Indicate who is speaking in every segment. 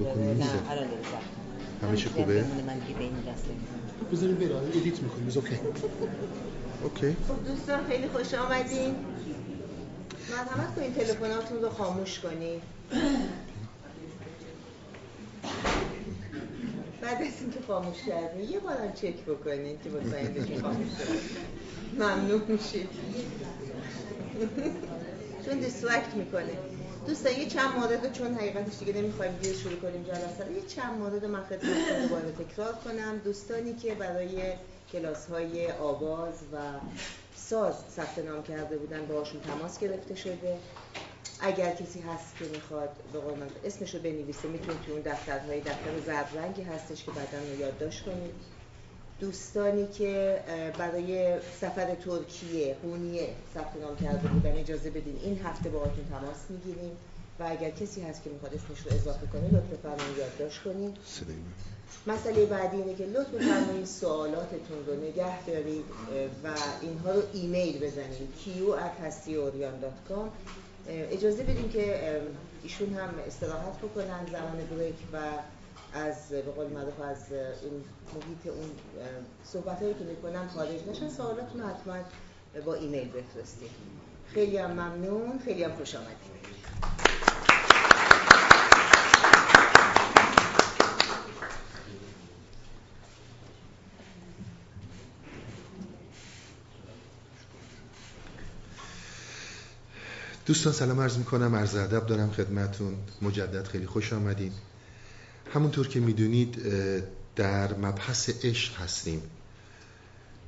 Speaker 1: بکنیم
Speaker 2: نه
Speaker 1: نیست.
Speaker 2: الان
Speaker 1: همه چی خوبه؟
Speaker 2: من دیگه به این دسته
Speaker 1: بذاریم بره edit می‌کنیم بذار OK OK.
Speaker 3: خب دوستان خیلی خوش آمدین. مرحمت کنین تلفناتون رو خاموش کنین بعد از اینکه خاموش کردین یه بارم چک بکنین که مطمئن خاموش شده ممنون میشید چون دیسترکت می‌کنه. دوستان یه چند مورد چون حقیقتش دیگه نمی‌خوایم دیگه شروع کنیم جلسه رو یه چند مورد من خدمتتون دوباره تکرار کنم. دوستانی که برای کلاس های آواز و ساز ثبت نام کرده بودن باهاشون تماس گرفته شده. اگر کسی هست که می‌خواد به قول من اسمش بنویسه می‌تونید توی اون دفترهای دفتر زرد رنگی هستش که بعدا رو یادداشت کنید. دوستانی که برای سفر ترکیه هونیه ثبت نام کرده بودن اجازه بدین این هفته باهاتون تماس می‌گیریم. و اگر کسی هست که می‌خواد اسمش رو اضافه کنه لطف فرمایید یادداشت کنید. مسئله بعدی اینه که لطف فرمایید سوالاتتون رو نگه دارید و اینها رو ایمیل بزنید q@hastioorion.com اه، اجازه بدیم که ایشون هم استراحت بکنن زمان بریک و از به قول معروف از اون محیط اون صحبت هایی که می‌کنن خارج نشن. سوالاتون حتما با ایمیل بفرستید خیلی هم ممنون. خیلی هم خوش آمدید
Speaker 1: دوستان سلام عرض می‌کنم. عرض ادب دارم خدمتون. مجدد خیلی خوش آمدین. همونطور که می‌دونید در مبحث عشق هستیم.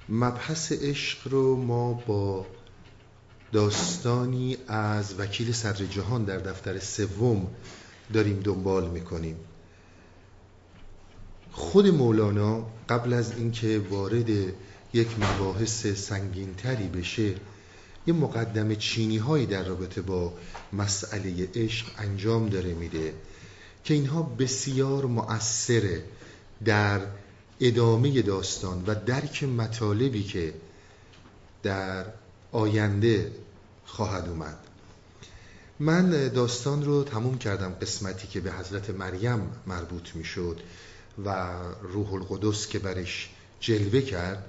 Speaker 1: مبحث عشق رو ما با داستانی از وکیل صدر جهان در دفتر سوم داریم دنبال می‌کنیم. خود مولانا قبل از اینکه وارد یک مباحث سنگینتری بشه یه مقدمه چینی هایی در رابطه با مسئله عشق انجام داره میده. که اینها بسیار مؤثره در ادامه داستان و درک مطالبی که در آینده خواهد اومد. من داستان رو تموم کردم قسمتی که به حضرت مریم مربوط می‌شد و روح القدس که برش جلوه کرد.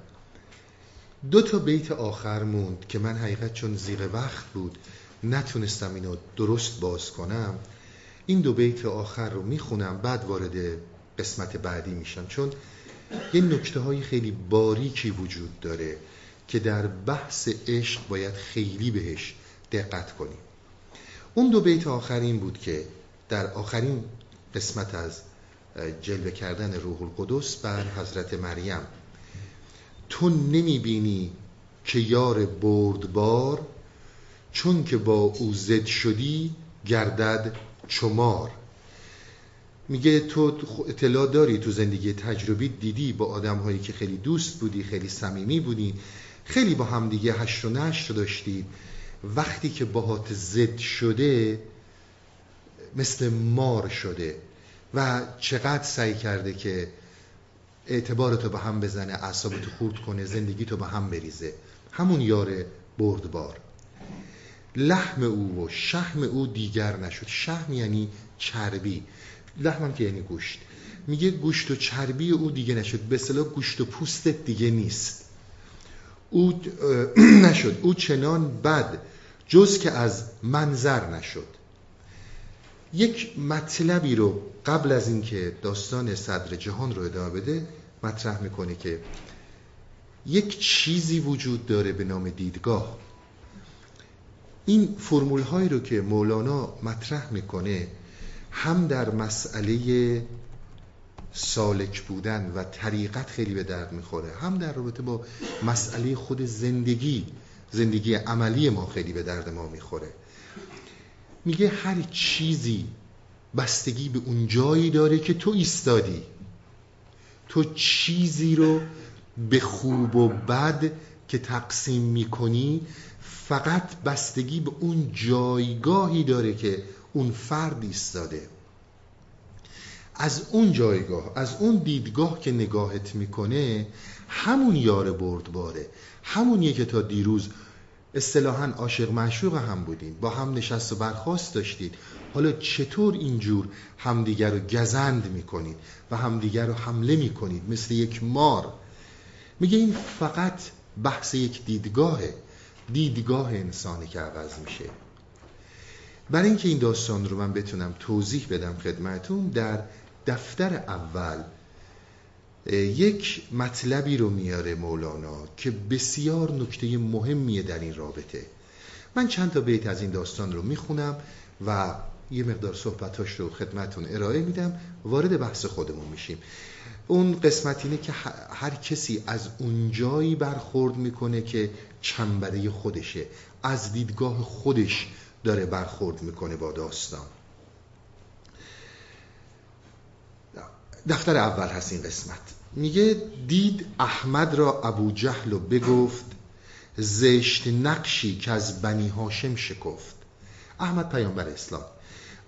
Speaker 1: دو تا بیت آخر موند که من حقیقت چون زیغ وقت بود نتونستم اینو درست باز کنم. این دو بیت آخر رو می‌خونم بعد وارد قسمت بعدی میشم. چون یه نکته های خیلی باریکی وجود داره که در بحث عشق باید خیلی بهش دقت کنیم. اون دو بیت آخرین بود که در آخرین قسمت از جلوه کردن روح القدس بر حضرت مریم تو نمی‌بینی که یار بردبار چون که با او زد شدی گردد چمار میگه تو اطلاع داری تو زندگی تجربی؟ دیدی با آدم هایی که خیلی دوست بودی خیلی صمیمی بودی خیلی با هم دیگه هشت و نشر داشتید وقتی که باهات زد شده مثل مار شده و چقدر سعی کرده که اعتبارتو به هم بزنه اعصابتو خورد کنه زندگیتو به هم بریزه. همون یار بردبار. لحم او و شحم او دیگر نشد. شحم یعنی چربی. لحمم که یعنی گوشت. میگه گوشت و چربی او دیگه نشد. به اصطلاح گوشت و پوستت دیگه نیست. او نشد. او چنان بد جز که از منظر نشد. یک مطلبی رو قبل از اینکه داستان صدر جهان رو ادامه بده مطرح می‌کنه که یک چیزی وجود داره به نام دیدگاه. این فرمول هایی رو که مولانا مطرح می‌کنه هم در مسئله سالک بودن و طریقت خیلی به درد می‌خوره هم در رابطه با مسئله خود زندگی زندگی عملی ما خیلی به درد ما می‌خوره. میگه هر چیزی بستگی به اون جایی داره که تو ایستادی. تو چیزی رو به خوب و بد که تقسیم می‌کنی فقط بستگی به اون جایگاهی داره که اون فرد ایستاده. از اون جایگاه از اون دیدگاه که نگاهت می‌کنه همون یار بردباره. همونیه که تا دیروز اصطلاحا عاشق معشوق هم بودین با هم نشست و برخواست داشتید حالا چطور اینجور همدیگر رو گزند می‌کنید و همدیگر رو حمله می‌کنید مثل یک مار. میگه این فقط بحث یک دیدگاهه. دیدگاه انسانی که عوض میشه. برای اینکه این داستان رو من بتونم توضیح بدم خدمتون در دفتر اول یک مطلبی رو میاره مولانا که بسیار نکته مهمیه در این رابطه. من چند تا بیت از این داستان رو می‌خونم و یه مقدار صحبتاش رو خدمتون ارائه میدم. وارد بحث خودمون میشیم. اون قسمت اینه که هر کسی از اونجایی برخورد می‌کنه که چنبره خودشه. از دیدگاه خودش داره برخورد می‌کنه با داستان. دفتر اول هست این قسمت. میگه دید احمد را ابو جهل و بگفت زشت نقشی که از بنی هاشم شکفت. احمد پیامبر اسلام.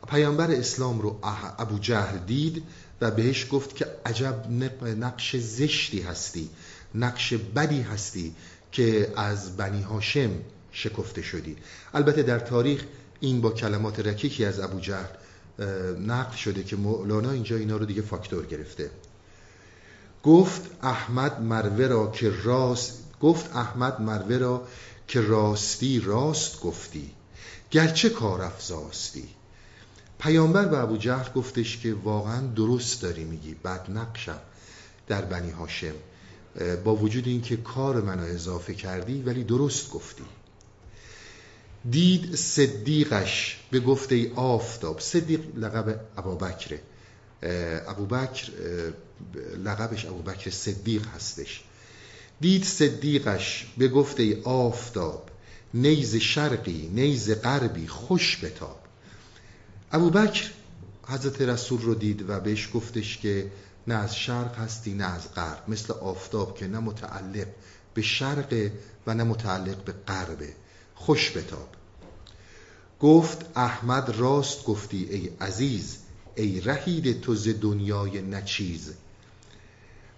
Speaker 1: پیامبر اسلام رو ابو جهل دید و بهش گفت که عجب نقش زشتی هستی نقش بدی هستی. که از بنی هاشم شکفته شدی. البته در تاریخ این با کلمات رکیکی از ابو جهل نقل شده که مولانا اینجا اینا رو دیگه فاکتور گرفته. گفت احمد مروه را که راست گفت احمد مروه را که راستی راست گفتی گرچه کار افزاستی. پیامبر به ابو جهل گفتش که واقعا درست داری میگی بد نقشم در بنی هاشم. با وجود اینکه کار منو اضافه کردی ولی درست گفتی. دید صدیقش به گفته ای آفتاب. صدیق لقب ابوبکره ابوبکر لقبش ابوبکر صدیق هستش. دید صدیقش به گفته ای آفتاب. نیز شرقی نیز غربی خوش بتاب. ابوبکر حضرت رسول رو دید و بهش گفتش که نه از شرق هستی نه از غرب. مثل آفتاب که نه متعلق به شرق و نه متعلق به غربه خوش بتاب. گفت احمد راست گفتی ای عزیز ای رهید تو ز دنیای نچیز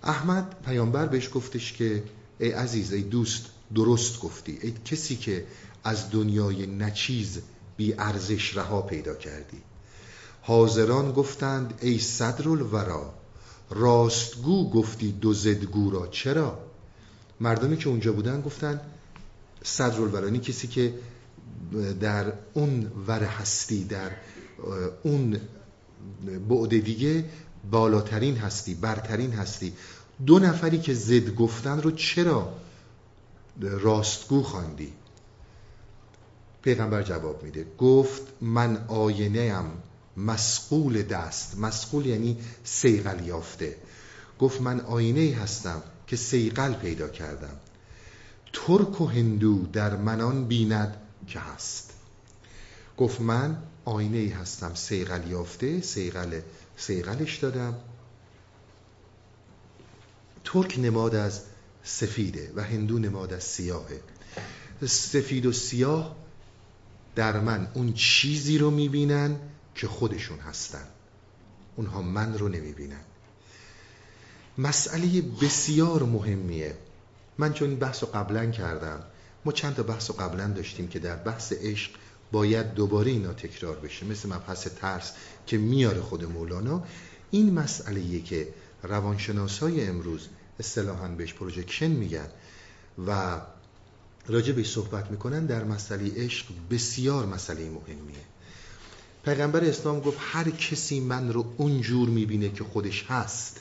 Speaker 1: احمد پیامبر بهش گفتش که ای عزیز ای دوست درست گفتی. ای کسی که از دنیای نچیز بی ارزش رها پیدا کردی. حاضران گفتند ای صدر الورا راستگو گفتی دو زدگو را. چرا؟ مردمی که اونجا بودن گفتن صدر الورانی کسی که در اون ور هستی در اون بعد دیگه بالاترین هستی برترین هستی. دو نفری که زد گفتن رو چرا راستگو خواندی؟ پیغمبر جواب میده گفت من آینه ام. مسقول دست. مسقول یعنی سیغل یافته. گفت من آینه هستم که سیغل پیدا کردم. ترک و هندو در منان بیند که هست. گفت من آینه هستم. سیغل یافته سیغل سیغلش دادم. ترک نماد از سفیده و هندو نماد از سیاهه. سفید و سیاه در من اون چیزی رو می‌بینن که خودشون هستن. اونها من رو نمی‌بینن. مسئله بسیار مهمیه. من چون این بحث رو قبلا کردم ما چند تا بحث رو قبلا داشتیم که در بحث عشق باید دوباره اینا تکرار بشه. مثل مبحث ترس که میاره خود مولانا. این مسئله که روانشناس های امروز اصطلاحا بهش پروژکشن میگن و راجع به صحبت می‌کنن در مسئله عشق بسیار مسئله مهمیه. پیغمبر اسلام گفت هر کسی من رو اونجور می‌بینه که خودش هست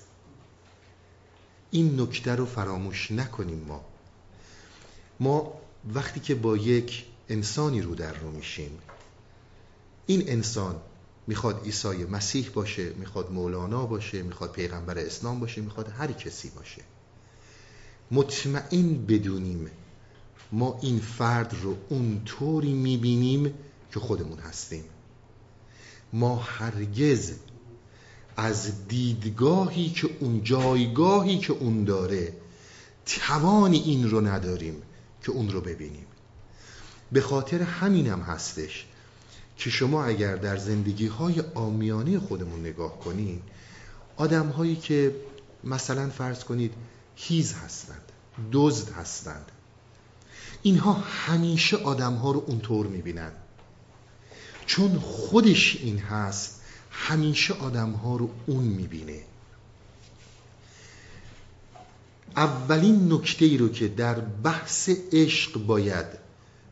Speaker 1: این نکته رو فراموش نکنیم ما. ما وقتی که با یک انسانی رو در رو میشیم این انسان می‌خواد عیسی مسیح باشه می‌خواد مولانا باشه می‌خواد پیغمبر اسلام باشه می‌خواد هر کسی باشه. مطمئن بدونیم ما این فرد رو اونطوری می‌بینیم که خودمون هستیم. ما هرگز از دیدگاهی که اون جایگاهی که اون داره توانی این رو نداریم که اون رو ببینیم. به خاطر همینم هستش که شما اگر در زندگی های آمیانه خودمون نگاه کنید آدم هایی که مثلا فرض کنید هیز هستند دزد هستند اینها همیشه آدم ها رو اونطور می‌بینن. چون خودش این هست همیشه آدم ها رو اون می‌بینه. اولین نکته ای رو که در بحث عشق باید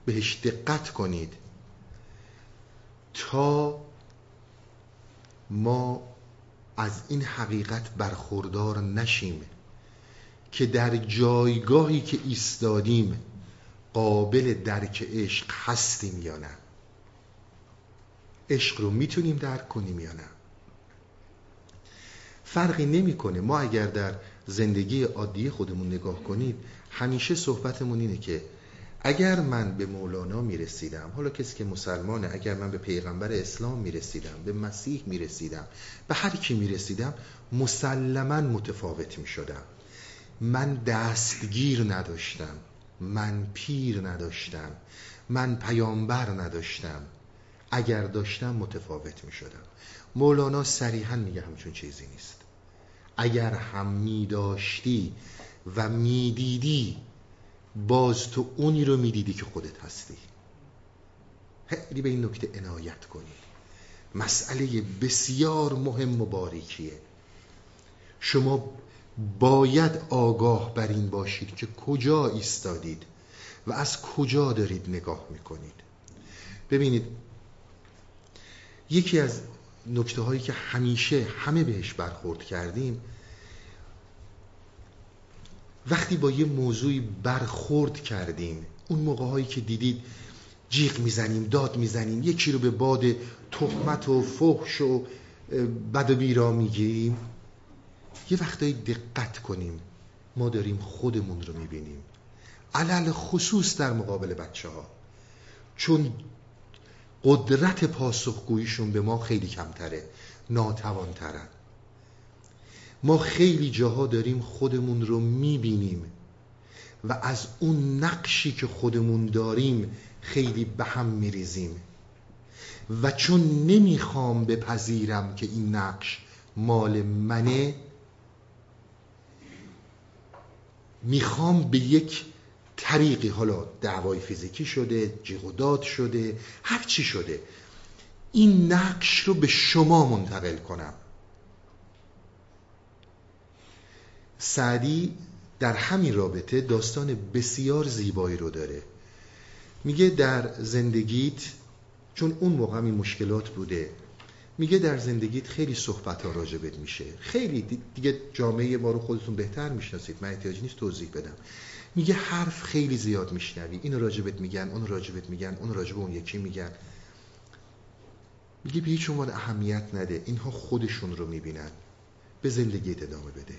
Speaker 1: بهش دقت کنید تا ما از این حقیقت برخوردار نشیم که در جایگاهی که ایستادیم قابل درک عشق هستیم یا نه. عشق رو می‌تونیم درک کنیم یا نه؟ فرقی نمی‌کنه. ما اگر در زندگی عادی خودمون نگاه کنید همیشه صحبتمون اینه که اگر من به مولانا می‌رسیدم حالا کسی که مسلمانه اگر من به پیغمبر اسلام می‌رسیدم به مسیح می‌رسیدم به هر کی می‌رسیدم مسلما متفاوت می‌شدم. من دستگیر نداشتم. من پیر نداشتم. من پیامبر نداشتم. اگر داشتم متفاوت می‌شدم. مولانا صریحا میگه همچون چیزی نیست. اگر هم می داشتی و می‌دیدی باز تو اونی رو می‌دیدی که خودت هستی. خیلی به این نکته عنایت کنید مسئله بسیار مهم و باریکیه. شما باید آگاه بر این باشید که کجا ایستادید و از کجا دارید نگاه می‌کنید. ببینید یکی از نکته هایی که همیشه همه بهش برخورد کردیم وقتی با یه موضوعی برخورد کردیم اون موقع هایی که دیدید جیغ می‌زنیم داد می‌زنیم یکی رو به باد تهمت و فحش و بد و بیرا می‌گیریم یه وقتایی دقت کنیم ما داریم خودمون رو می‌بینیم. علل خصوص در مقابل بچه ها چون قدرت پاسخگوییشون به ما خیلی کمتره ناتوانترن. ما خیلی جاها داریم خودمون رو می‌بینیم و از اون نقشی که خودمون داریم خیلی به هم میریزیم. و چون نمی‌خوام بپذیرم که این نقش مال منه می‌خوام به یک طریقی حالا دعوای فیزیکی شده جیغ شده هر چی شده. این نقش رو به شما منتقل کنم. سعدی در همین رابطه داستان بسیار زیبایی رو داره. میگه در زندگیت چون اون موقع این مشکلات بوده میگه در زندگیت خیلی صحبت ها راجبت میشه. خیلی دیگه جامعه ما رو خودتون بهتر می‌شناسید. من احتیاجی نیست توضیح بدم. میگه حرف خیلی زیاد میشنوی. اینو راجبت میگن اون راجبت میگن اون راجب اون یکی میگن. میگه به هیچ عنوان اهمیت نده. اینها خودشون رو می‌بینن. به زندگیت ادامه بده.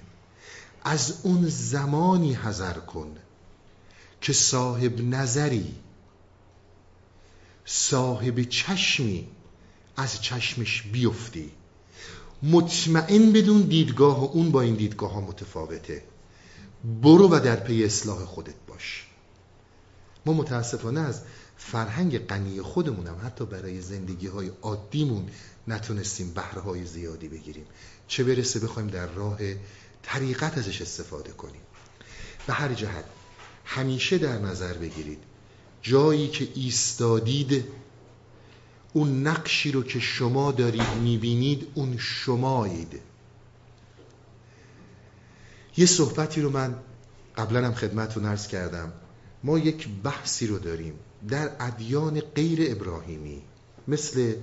Speaker 1: از اون زمانی حذر کن که صاحب نظری صاحب چشمی از چشمش بیفتی. مطمئن بدون دیدگاه اون با این دیدگاه ها متفاوته. برو و در پی اصلاح خودت باش. ما متاسفانه از فرهنگ غنی خودمونم حتی برای زندگی های عادیمون نتونستیم بهره های زیادی بگیریم. چه برسه بخوایم در راه طریقت ازش استفاده کنیم. به هر جهت همیشه در نظر بگیرید جایی که ایستادید اون نقشی رو که شما دارید می‌بینید اون شمایید. یه صحبتی رو من قبلا هم خدمتتون عرض کردم. ما یک بحثی رو داریم در ادیان غیر ابراهیمی مثل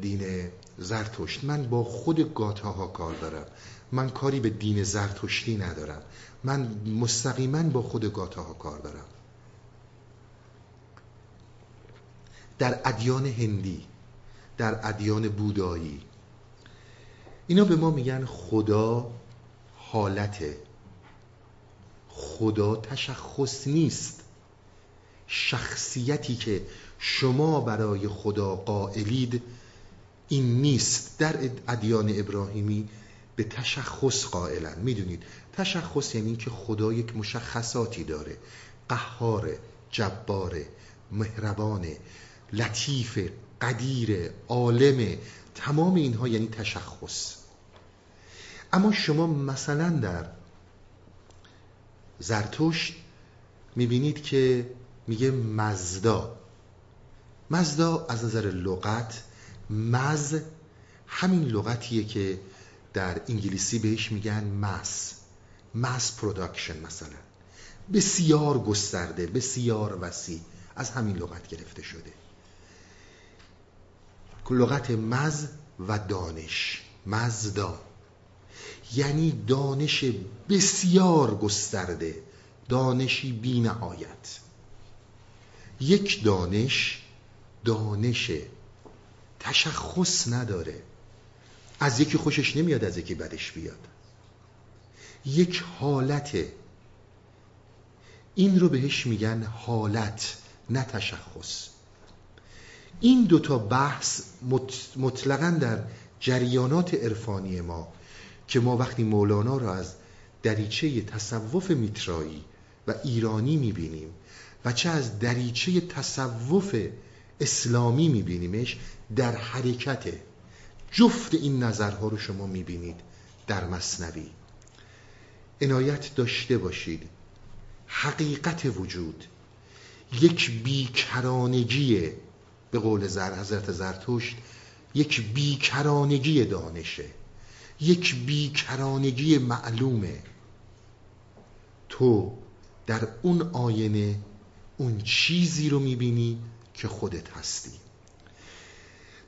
Speaker 1: دین زرتشت. من با خود گاتاها کار دارم. من کاری به دین زرتشتی ندارم. من مستقیما با خود گاتاها کار دارم. در ادیان هندی در ادیان بودایی اینا به ما میگن خدا حالته خدا تشخص نیست. شخصیتی که شما برای خدا قائلید این نیست. در ادیان ابراهیمی به تشخص قائلن. می‌دونید تشخص یعنی که خدا یک مشخصاتی داره. قهار جبار مهربان لطیف قدیر عالم. تمام اینها یعنی تشخص. اما شما مثلا در زرتشت می‌بینید که میگه مزدا. مزدا از نظر لغت مز همین لغتیه که در انگلیسی بهش میگن mass. Mass production مثلا. بسیار گسترده بسیار وسیع. از همین لغت گرفته شده. لغت مز و دانش. مزدا. یعنی دانش بسیار گسترده دانشی بی نهایت یک دانش دانش تشخص نداره. از یکی خوشش نمیاد از یکی بدش بیاد. یک حالت این رو بهش میگن حالت نه تشخص. این دوتا بحث مطلقا در جریانات عرفانی ما که ما وقتی مولانا را از دریچه تصوف میترایی و ایرانی می‌بینیم و چه از دریچه تصوف اسلامی میبینیمش در حرکت جفت این نظرها رو شما می‌بینید در مصنوی. عنایت داشته باشید. حقیقت وجود. یک بیکرانگی به قول زر حضرت زرتشت یک بیکرانگی دانشه. یک بیکرانگی معلومه. تو در اون آینه اون چیزی رو می‌بینی که خودت هستی.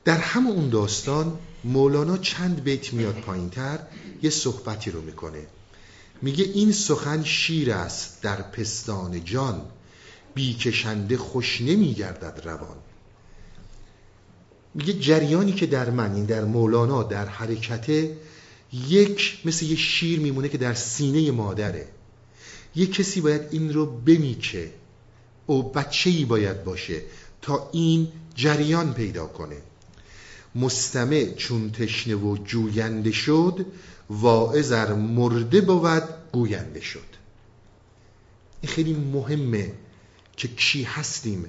Speaker 1: در همه اون داستان مولانا چند بیت میاد پایین تر یه صحبتی رو می‌کنه. میگه این سخن شیر است در پستان جان بیکشنده خوش نمیگردد روان. میگه جریانی که در من این در مولانا در حرکته یک مثل یه شیر میمونه که در سینه مادره. یک کسی باید این رو بمیکه. او بچه ای باید باشه تا این جریان پیدا کنه. مستمع چون تشنه و جوینده شد واعظر مرده بود گوینده شد. این خیلی مهمه که کی هستیم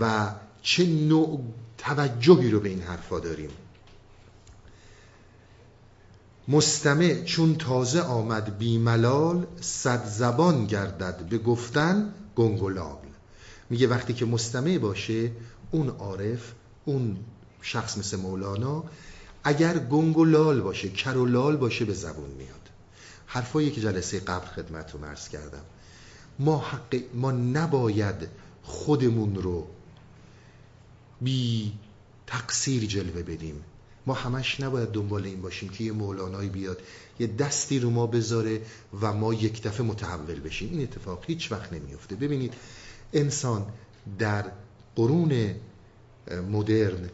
Speaker 1: و چه نوع توجهی رو به این حرفا داریم. مستمع چون تازه آمد بی ملال صد زبان گردد به گفتن گنگلال میگه وقتی که مستمع باشه اون عارف اون شخص مثل مولانا اگر گنگ و لال باشه کر و لال باشه به زبون میاد. حرفایی که جلسه قبل خدمت رو مرز کردم. ما, حق ما نباید خودمون رو بی تقصیر جلوه بدیم. همش نباید دنبال این باشیم که یه مولانایی بیاد یه دستی رو ما بذاره و ما یک دفعه متحول بشیم. این اتفاق هیچ وقت نمیفته ببینید انسان در قرون مدرن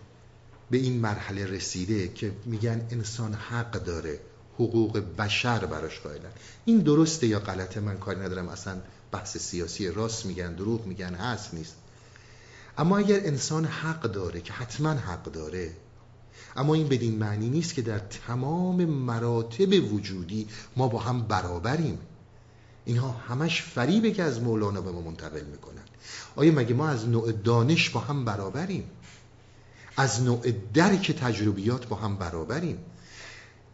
Speaker 1: به این مرحله رسیده که میگن انسان حق داره حقوق بشر براش قائلن. این درسته یا غلطه؟ من کاری ندارم. اصلا بحث سیاسی راست میگن دروغ میگن هست نیست. اما اگر انسان حق داره که حتما حق داره اما این بدین معنی نیست که در تمام مراتب وجودی ما با هم برابریم. اینها همش فریبه که از مولانا به ما منتقل می‌کنن آیا مگه ما از نوع دانش با هم برابریم؟ از نوع درک تجربیات با هم برابریم؟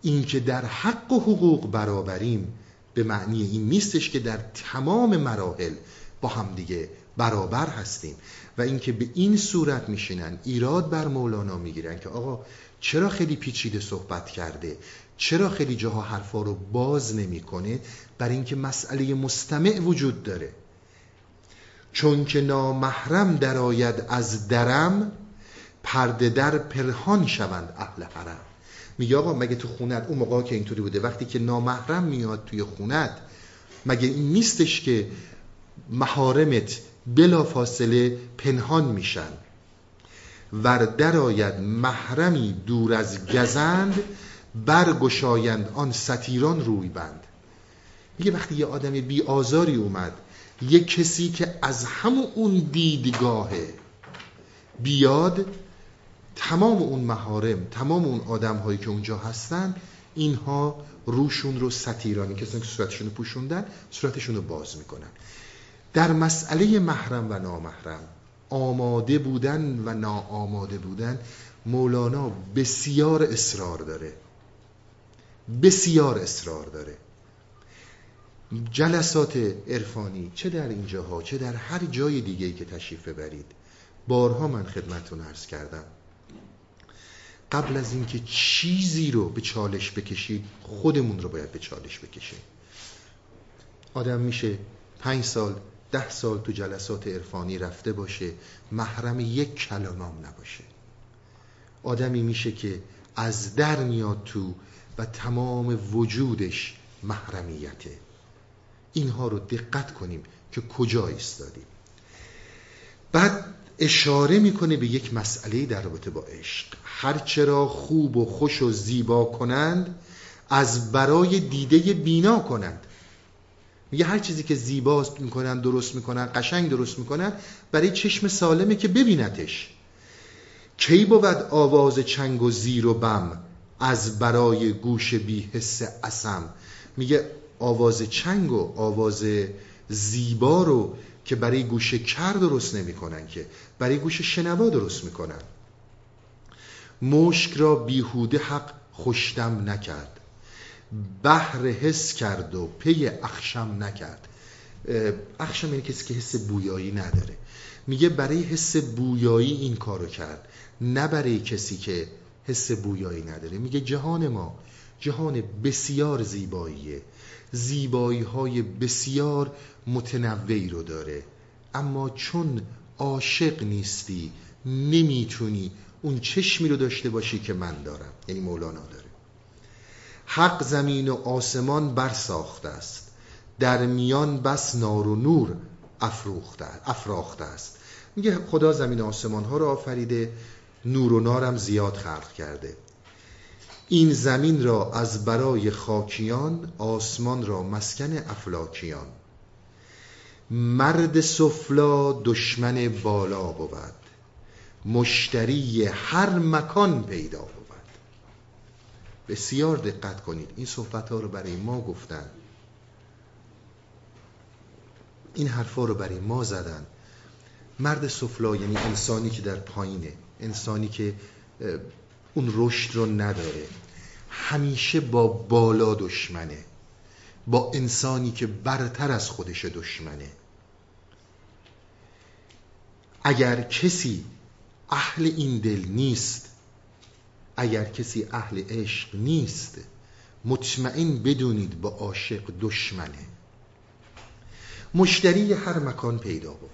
Speaker 1: اینکه در حق و حقوق برابریم به معنی این نیستش که در تمام مراحل با هم دیگه برابر هستیم. و اینکه به این صورت میشینن ایراد بر مولانا می‌گیرن که آقا چرا خیلی پیچیده صحبت کرده؟ چرا خیلی جاها حرفا رو باز نمی‌کنه؟ بر اینکه مسئله مستمع وجود داره. چون که نامحرم درآید از درم پرده در پرهان شوند اهل حرم. میگه آقا مگه تو خونت اون موقع که اینطوری بوده وقتی که نامحرم میاد توی خونت مگه این نیستش که محارمت بلا فاصله پنهان میشن. ور درآید محرمی دور از گزند برگشایند آن ستیران روی بند میگه وقتی یه آدم بی آزاری اومد یه کسی که از همون اون دیدگاهه بیاد تمام اون محارم تمام اون آدم هایی که اونجا هستن اینها روشون رو ستیرانی کسانی که صورتشون رو پوشوندن صورتشون رو باز می‌کنن. در مسئله محرم و نامحرم آماده بودن و ناآماده بودن مولانا بسیار اصرار داره. بسیار اصرار داره. جلسات عرفانی چه در اینجاها چه در هر جای دیگه که تشریف ببرید. بارها من خدمتون عرض کردم. قبل از اینکه چیزی رو به چالش بکشید خودمون رو باید به چالش بکشیم. آدم میشه پنج سال ده سال تو جلسات عرفانی رفته باشه محرم یک کلامم نباشه. آدمی میشه که از در میاد تو و تمام وجودش محرمیته. اینها رو دقت کنیم که کجا ایستادیم. بعد اشاره می‌کنه به یک مسئله در رابطه با عشق. هرچرا خوب و خوش و زیبا کنند از برای دیده بینا کنند. میگه هر چیزی که زیباست می‌کنن درست می‌کنن قشنگ درست می‌کنن برای چشم سالمه که ببینتش. کی بود آواز چنگ و زیر و بم از برای گوش بی حس اسم میگه آواز چنگ و آواز زیبا رو که برای گوش کر درست نمی‌کنن که برای گوش شنوا درست می‌کنن. مشک را بیهوده حق خوشدم نکرد. بحر حس کرد و پی اخشم نکرد. اخشم یعنی کسی که حس بویایی نداره. میگه برای حس بویایی این کارو کرد نه برای کسی که حس بویایی نداره. میگه جهان ما جهان بسیار زیباییه. زیبایی های بسیار متنوعی رو داره. اما چون عاشق نیستی نمی‌تونی اون چشمی رو داشته باشی که من دارم. یعنی مولانا داره. حق زمین و آسمان برساخته است. در میان بس نار و نور افروخته افراخته است. میگه خدا زمین و آسمان ها رو آفریده نور و نارم زیاد خلق کرده. این زمین را از برای خاکیان آسمان را مسکن افلاکیان. مرد سفلا دشمن بالا بود. مشتری هر مکان پیدا بود. بسیار دقت کنید. این صحبت ها رو برای ما گفتن. این حرفا رو برای ما زدن. مرد سفلا یعنی انسانی که در پایینه. انسانی که اون رشد رو نداره. همیشه با بالا دشمنه. با انسانی که برتر از خودش دشمنه. اگر کسی اهل این دل نیست اگر کسی اهل عشق نیست مطمئن بدونید با عاشق دشمنه. مشتری هر مکان پیدا بود.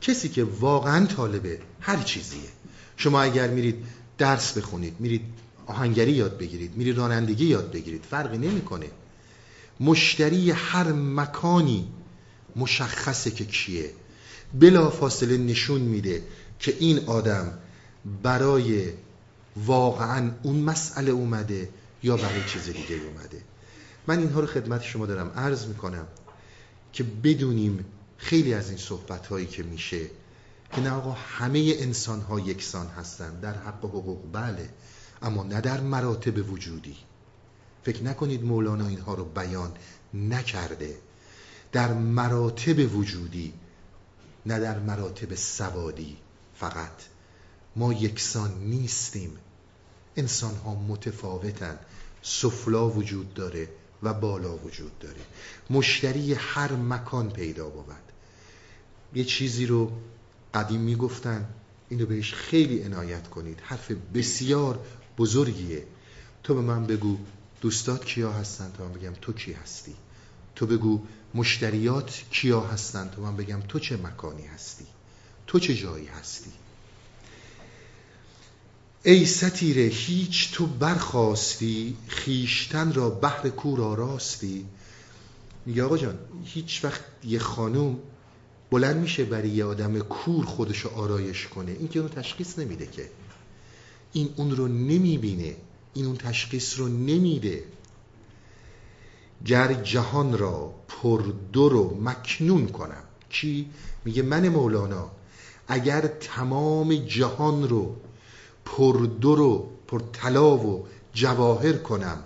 Speaker 1: کسی که واقعا طالبه هر چیزیه. شما اگر میرید درس بخونید میرید آهنگری یاد بگیرید میرید رانندگی یاد بگیرید فرقی نمی‌کنه. مشتری هر مکانی مشخصه که کیه. بلا فاصله نشون میده که این آدم برای واقعا اون مسئله اومده یا برای چیز دیگه اومده. من اینها رو خدمت شما دارم. عرض می‌کنم که بدونیم خیلی از این صحبت هایی که میشه که نه آقا همه انسان ها یکسان هستند در حق و حقوق. بله اما نه در مراتب وجودی. فکر نکنید مولانا اینها رو بیان نکرده. در مراتب وجودی نه در مراتب سوادی فقط. ما یکسان نیستیم. انسان ها متفاوتن. سفلا وجود داره و بالا وجود داره. مشتری هر مکان پیدا بود. یه چیزی رو قدیم می‌گفتن. اینو بهش خیلی عنایت کنید. حرف بسیار بزرگیه. تو به من بگو دوستات کیا هستن؟ تا من بگم تو کی هستی؟ تو بگو مشتریات کیا هستن؟ تا من بگم تو چه مکانی هستی؟ تو چه جایی هستی؟ ای ستیره هیچ تو برخواستی خیشتن را بحر کور آراستی میگه آقا جان هیچ وقت یه خانوم بلند میشه برای یه آدم کور خودشو آرایش کنه. این که اون تشخیص نمیده که. این اون رو نمی‌بینه این اون تشخیص رو نمیده. گر جهان را پر دور و مکنون کنم. چی؟ میگه من مولانا اگر تمام جهان رو پر دور و پر طلا و جواهر کنم.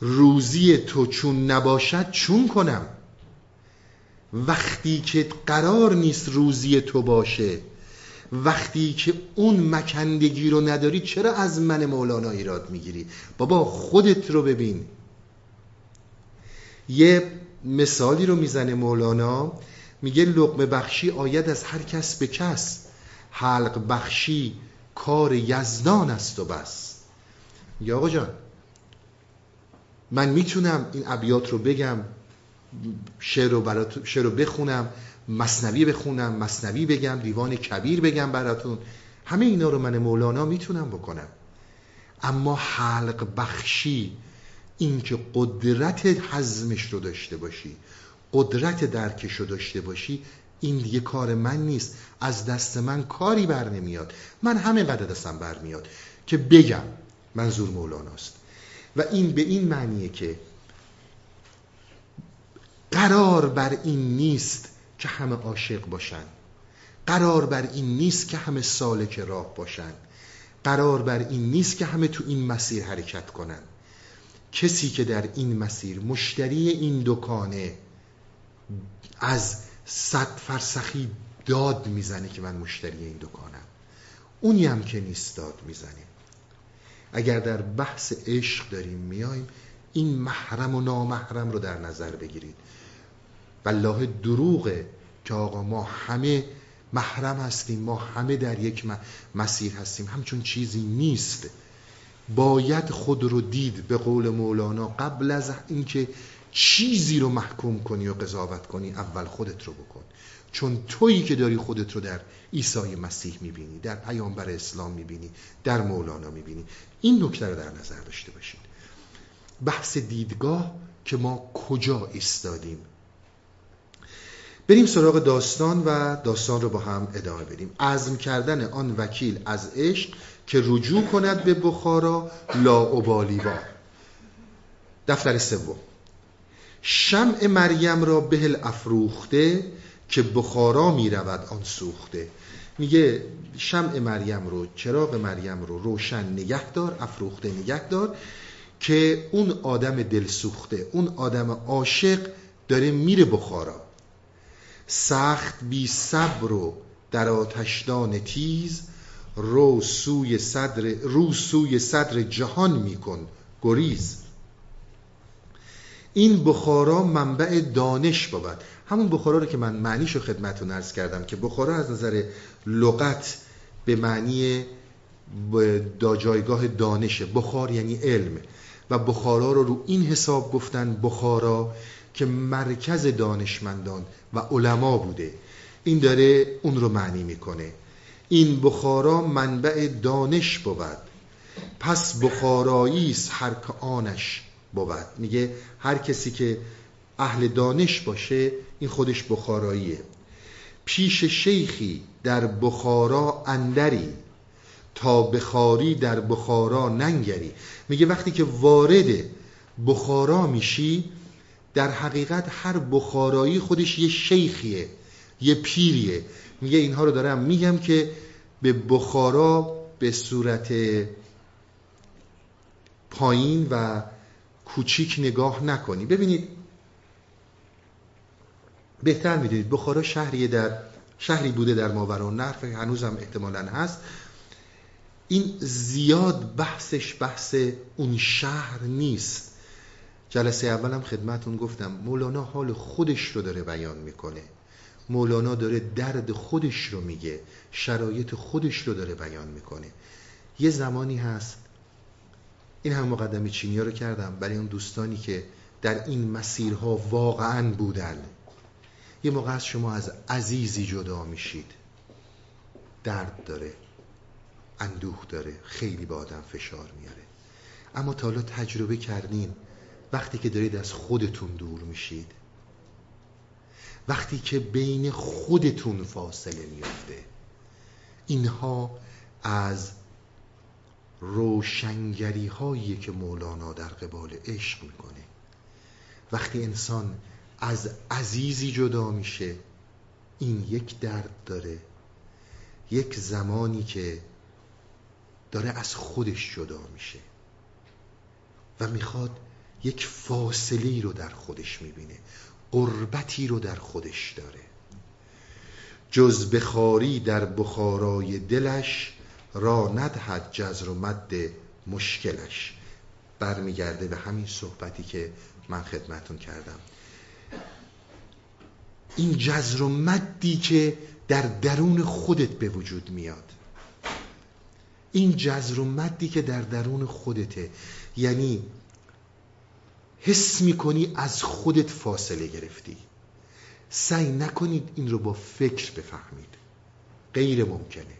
Speaker 1: روزی تو چون نباشد چون کنم. وقتی که قرار نیست روزی تو باشه وقتی که اون مکندگی رو نداری چرا از من مولانا ایراد می‌گیری؟ بابا خودت رو ببین. یه مثالی رو می‌زنه مولانا میگه لقمه بخشی آید از هر کس به کس. حلق بخشی کار یزدان است و بس. میگه آقا جان من می‌تونم این ابیات رو بگم شعر رو, برات... شعر رو بخونم مصنوی بخونم مصنوی بگم دیوان کبیر بگم براتون. همه اینا رو من مولانا می‌تونم بکنم. اما حلق بخشی اینکه قدرت حزمش رو داشته باشی قدرت درکش رو داشته باشی این دیگه کار من نیست. از دست من کاری بر نمیاد. من همه قدر دستم بر میاد. که بگم منظور مولاناست. و این به این معنیه که قرار بر این نیست که همه عاشق باشن. قرار بر این نیست که همه سالک راه باشن. قرار بر این نیست که همه تو این مسیر حرکت کنن. کسی که در این مسیر مشتری این دکانه از صد فرسخی داد می‌زنه که من مشتری این دکانم. اونی هم که نیست داد می‌زنه. اگر در بحث عشق داریم میایم این محرم و نامحرم رو در نظر بگیرید. والله دروغه که آقا ما همه محرم هستیم ما همه در یک مسیر هستیم. همچون چیزی نیست. باید خود رو دید به قول مولانا قبل از اینکه چیزی رو محکوم کنی و قضاوت کنی اول خودت رو بکن. چون تویی که داری خودت رو در عیسی مسیح می‌بینی در پیامبر اسلام می‌بینی در مولانا می‌بینی. این نکته رو در نظر داشته باشید بحث دیدگاه که ما کجا ایستادیم. بریم سراغ داستان و داستان رو با هم ادامه بدیم. عزم کردن آن وکیل از عشق که رجوع کند به بخارا لا با دفتر سوم. شمع مریم را بهل افروخته که بخارا می رود آن سوخته. میگه شمع مریم رو چراغ مریم رو روشن نگه دار افروخته نگه دار که اون آدم دل سوخته اون آدم عاشق داره میره بخارا. سخت بی صبر و در آتشدان تیز رو سوی صدر رو سوی صدر جهان میکن گریز. این بخارا منبع دانش بود همون بخارا رو که من معنیشو خدمتتون عرض کردم که بخارا از نظر لغت به معنی دا جایگاه دانشه. بخار یعنی علم. و بخارا رو رو این حساب گفتن بخارا که مرکز دانشمندان و علما بوده. این داره اون رو معنی می‌کنه. این بخارا منبع دانش بود پس بخارایی است هر که آنش بود میگه هر کسی که اهل دانش باشه این خودش بخاراییه. پیش شیخی در بخارا اندری تا بخاری در بخارا ننگری. میگه وقتی که وارد بخارا میشی در حقیقت هر بخارایی خودش یه شیخیه یه پیریه. میگه اینها رو دارم میگم که به بخارا به صورت پایین و کوچیک نگاه نکنی. ببینید بهتر می‌دونید بخارا شهری در شهری بوده در ماوران نهر هنوز هم احتمالا هست. این زیاد بحثش بحث اون شهر نیست. جلسه اولم خدمتون گفتم مولانا حال خودش رو داره بیان می‌کنه. مولانا داره درد خودش رو میگه شرایط خودش رو داره بیان می‌کنه. یه زمانی هست این هم مقدمه چینی رو کردم برای اون دوستانی که در این مسیرها واقعا بودن. یه موقع از شما از عزیزی جدا میشید. درد داره اندوه داره خیلی به آدم فشار میاره. اما تا حالا تجربه کردین وقتی که دارید از خودتون دور میشید وقتی که بین خودتون فاصله میفته اینها از روشنگری هایی که مولانا در قبال عشق می‌کنه. وقتی انسان از عزیزی جدا میشه این یک درد داره. یک زمانی که داره از خودش جدا میشه و می‌خواد یک فاصله رو در خودش می‌بینه قربتی رو در خودش داره. جز بخاری در بخارای دلش را ندهد جزر و مد مشکلش. برمیگرده به همین صحبتی که من خدمتون کردم. این جزر و مدی که در درون خودت به وجود میاد. این جزر و مدی که در درون خودته. یعنی حس می‌کنی از خودت فاصله گرفتی. سعی نکنید این رو با فکر بفهمید. غیر ممکنه.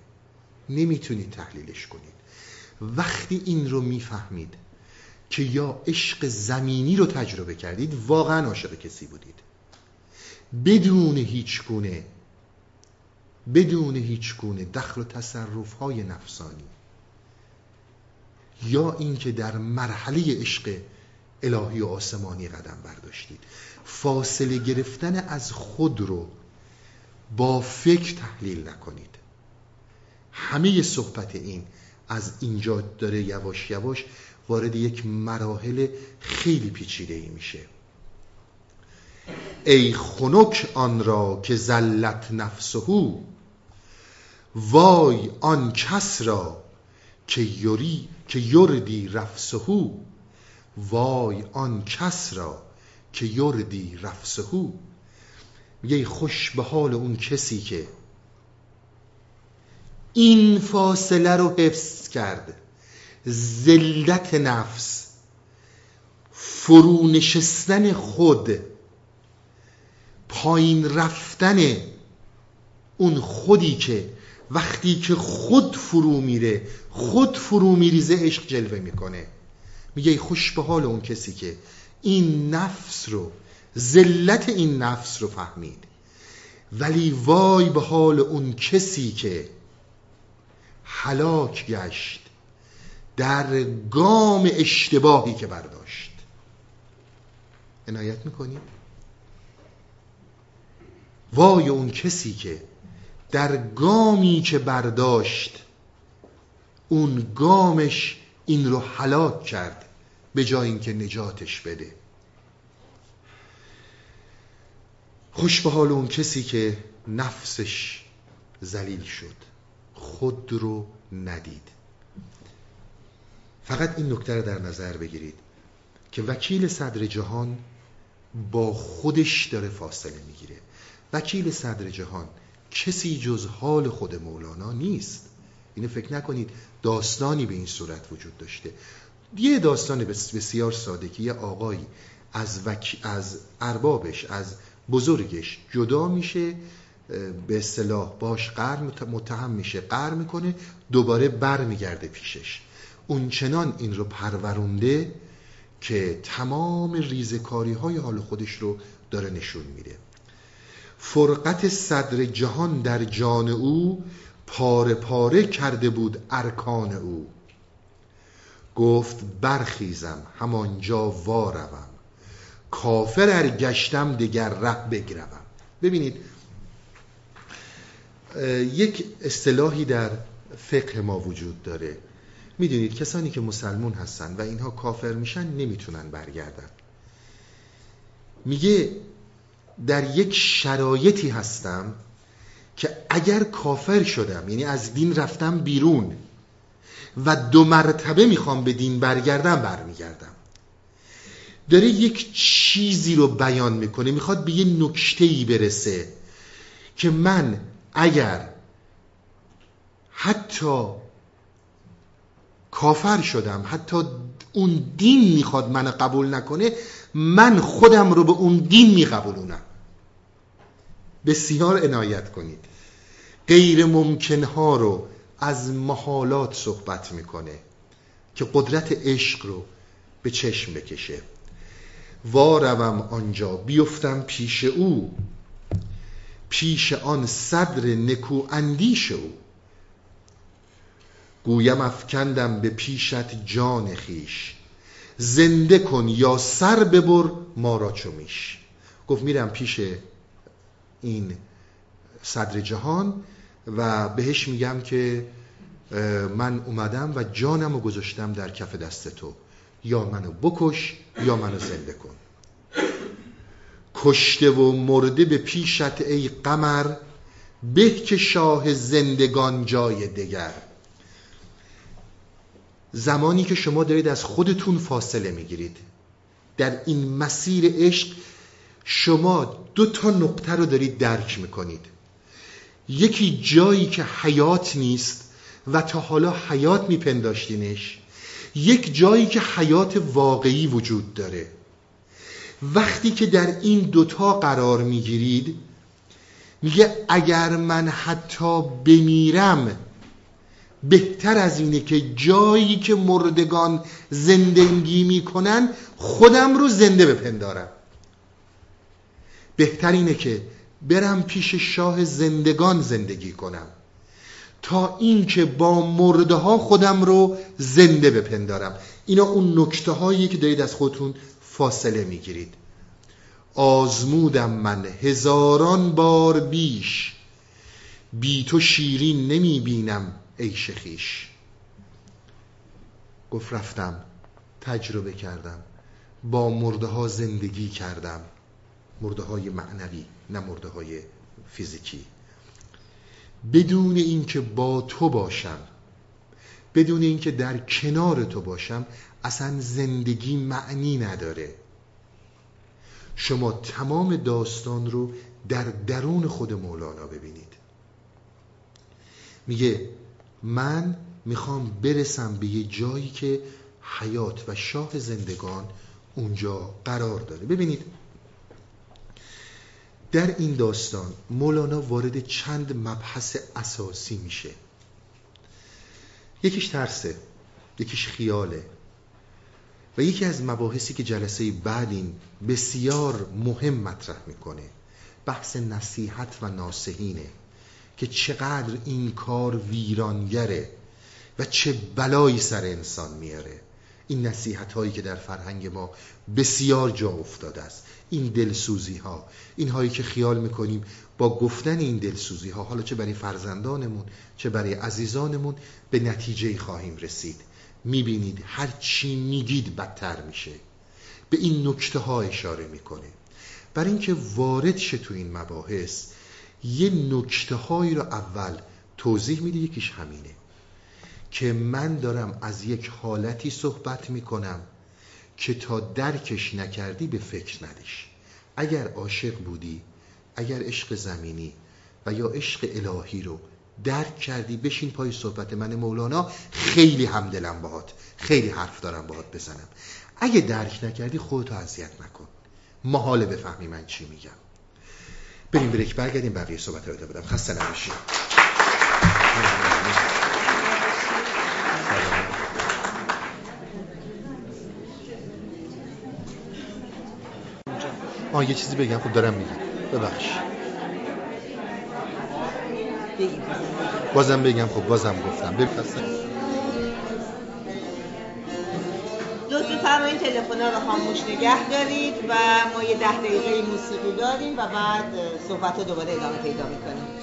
Speaker 1: نمی‌تونید تحلیلش کنید. وقتی این رو می‌فهمید که یا عشق زمینی رو تجربه کردید واقعا عاشق کسی بودید. بدون هیچ گونه بدون هیچ گونه دخل و تصرف های نفسانی یا اینکه در مرحله عشق الهی و آسمانی قدم برداشتید. فاصله گرفتن از خود رو با فکر تحلیل نکنید. همه صحبت این از اینجا داره یواش یواش وارد یک مراحل خیلی پیچیده ای میشه. ای خنک آن را که زلت نفسه وای آن کس را که یوری که یردی رفسهو وای آن کس را که یردی رفسهو میگه خوش به حال اون کسی که این فاصله رو حفظ کرد زلت نفس فرو نشستن خود پایین رفتن اون خودی که وقتی که خود فرو میره خود فرو میریزه عشق جلوه می‌کنه. میگه خوش به حال اون کسی که این نفس رو ذلت این نفس رو فهمید. ولی وای به حال اون کسی که هلاک گشت. در گام اشتباهی که برداشت. عنایت می‌کنیم وای اون کسی که در گامی که برداشت اون گامش این رو هلاک کرد به جای اینکه نجاتش بده. خوش به حال اون کسی که نفسش زلیل شد. خود رو ندید. فقط این نکته رو در نظر بگیرید که وکیل صدر جهان با خودش داره فاصله می‌گیره. وکیل صدر جهان کسی جز حال خود مولانا نیست. اینو فکر نکنید داستانی به این صورت وجود داشته. یه داستان بسیار ساده که یه آقایی از. از اربابش از بزرگش جدا میشه به اصطلاح باش قر متهم میشه. قر می‌کنه دوباره بر میگرده پیشش. اون چنان این رو پرورونده که تمام ریزکاری های حال خودش رو داره نشون میده. فرقت صدر جهان در جان او پاره پاره کرده بود ارکان او. گفت برخیزم همانجا واروم. کافر ار گشتم دگر ره بگروم. ببینید یک اصطلاحی در فقه ما وجود داره. می‌دونید کسانی که مسلمون هستن و اینها کافر میشن نمی‌تونن برگردن. میگه در یک شرایطی هستم که اگر کافر شدم یعنی از دین رفتم بیرون و دو مرتبه می‌خوام به دین برگردم برمیگردم. داره یک چیزی رو بیان می‌کنه می‌خواد به یه نکته برسه که من اگر حتی کافر شدم حتی اون دین می‌خواد من قبول نکنه من خودم رو به اون دین میقبولونم. بسیار عنایت کنید. غیر ممکن ها رو از محالات صحبت می‌کنه که قدرت عشق رو به چشم بکشه. واروم آنجا بیفتم پیش او. پیش آن صدر نکو اندیش او. گویم افکندم به پیشت جان خیش زنده کن یا سر ببر ما را چمیش گفت میرم پیش این صدر جهان و بهش میگم که من اومدم و جانم رو گذاشتم در کف دست تو. یا منو بکش یا منو زنده کن. کشته و مرده به پیشت ای قمر به که شاه زندگان جای دگر. زمانی که شما دارید از خودتون فاصله می‌گیرید. در این مسیر عشق شما دو تا نقطه رو دارید درک می‌کنید. یکی جایی که حیات نیست و تا حالا حیات میپنداشتینش. یک جایی که حیات واقعی وجود داره. وقتی که در این دوتا قرار می‌گیرید میگه اگر من حتی بمیرم بهتر از اینه که جایی که مردگان زندگی می‌کنن خودم رو زنده بپندارم. بهتر اینه که برم پیش شاه زندگان زندگی کنم تا اینکه با مرده خودم رو زنده بپندارم. اینا اون نکته هایی که دارید از خودتون فاصله می‌گیرید. آزمودم من هزاران بار بیش. بی تو شیرین نمی بینم ای شخیش گفت رفتم تجربه کردم با مرده ها زندگی کردم. مرده های معنوی نه مرده های فیزیکی. بدون اینکه با تو باشم بدون اینکه در کنار تو باشم اصلا زندگی معنی نداره. شما تمام داستان رو در درون خود مولانا ببینید. میگه من می‌خوام برسم به یه جایی که حیات و شاه زندگان اونجا قرار داره. ببینید در این داستان مولانا وارد چند مبحث اساسی میشه. یکیش ترسه یکیش خیاله. و یکی از مباحثی که جلسه بعد این بسیار مهم مطرح می‌کنه بحث نصیحت و ناسهینه که چقدر این کار ویرانگره و چه بلایی سر انسان میاره. این نصیحت هایی که در فرهنگ ما بسیار جا افتاده است. این دلسوزی ها این هایی که خیال می‌کنیم با گفتن این دلسوزی ها حالا چه برای فرزندانمون چه برای عزیزانمون به نتیجه خواهیم رسید. می‌بینید هر چی میگید بدتر میشه. به این نکته ها اشاره می‌کنه. برای اینکه وارد شه تو این مباحث یه نکته هایی رو اول توضیح میده یکیش همینه. که من دارم از یک حالتی صحبت می‌کنم که تا درکش نکردی به فکر ندش اگر عاشق بودی اگر عشق زمینی و یا عشق الهی رو درک کردی بشین پای صحبت من. مولانا خیلی همدلم باهات. خیلی حرف دارم باهات بزنم. اگه درک نکردی خودتو اذیت نکن. محاله بفهمی من چی میگم. بریم بریک برگردیم بقیه صحبت رو بدم. خسته نباشید آه یه چیزی بگم. خب دارم میگم. ببخش. بازم بگم خب بازم گفتم. بفرستم
Speaker 3: لطف بفرمایید تلفن رو خاموش نگه دارید و ما یه ده دقیقه موسیقی داریم و بعد صحبت رو دوباره ادامه پیدا می‌کنیم.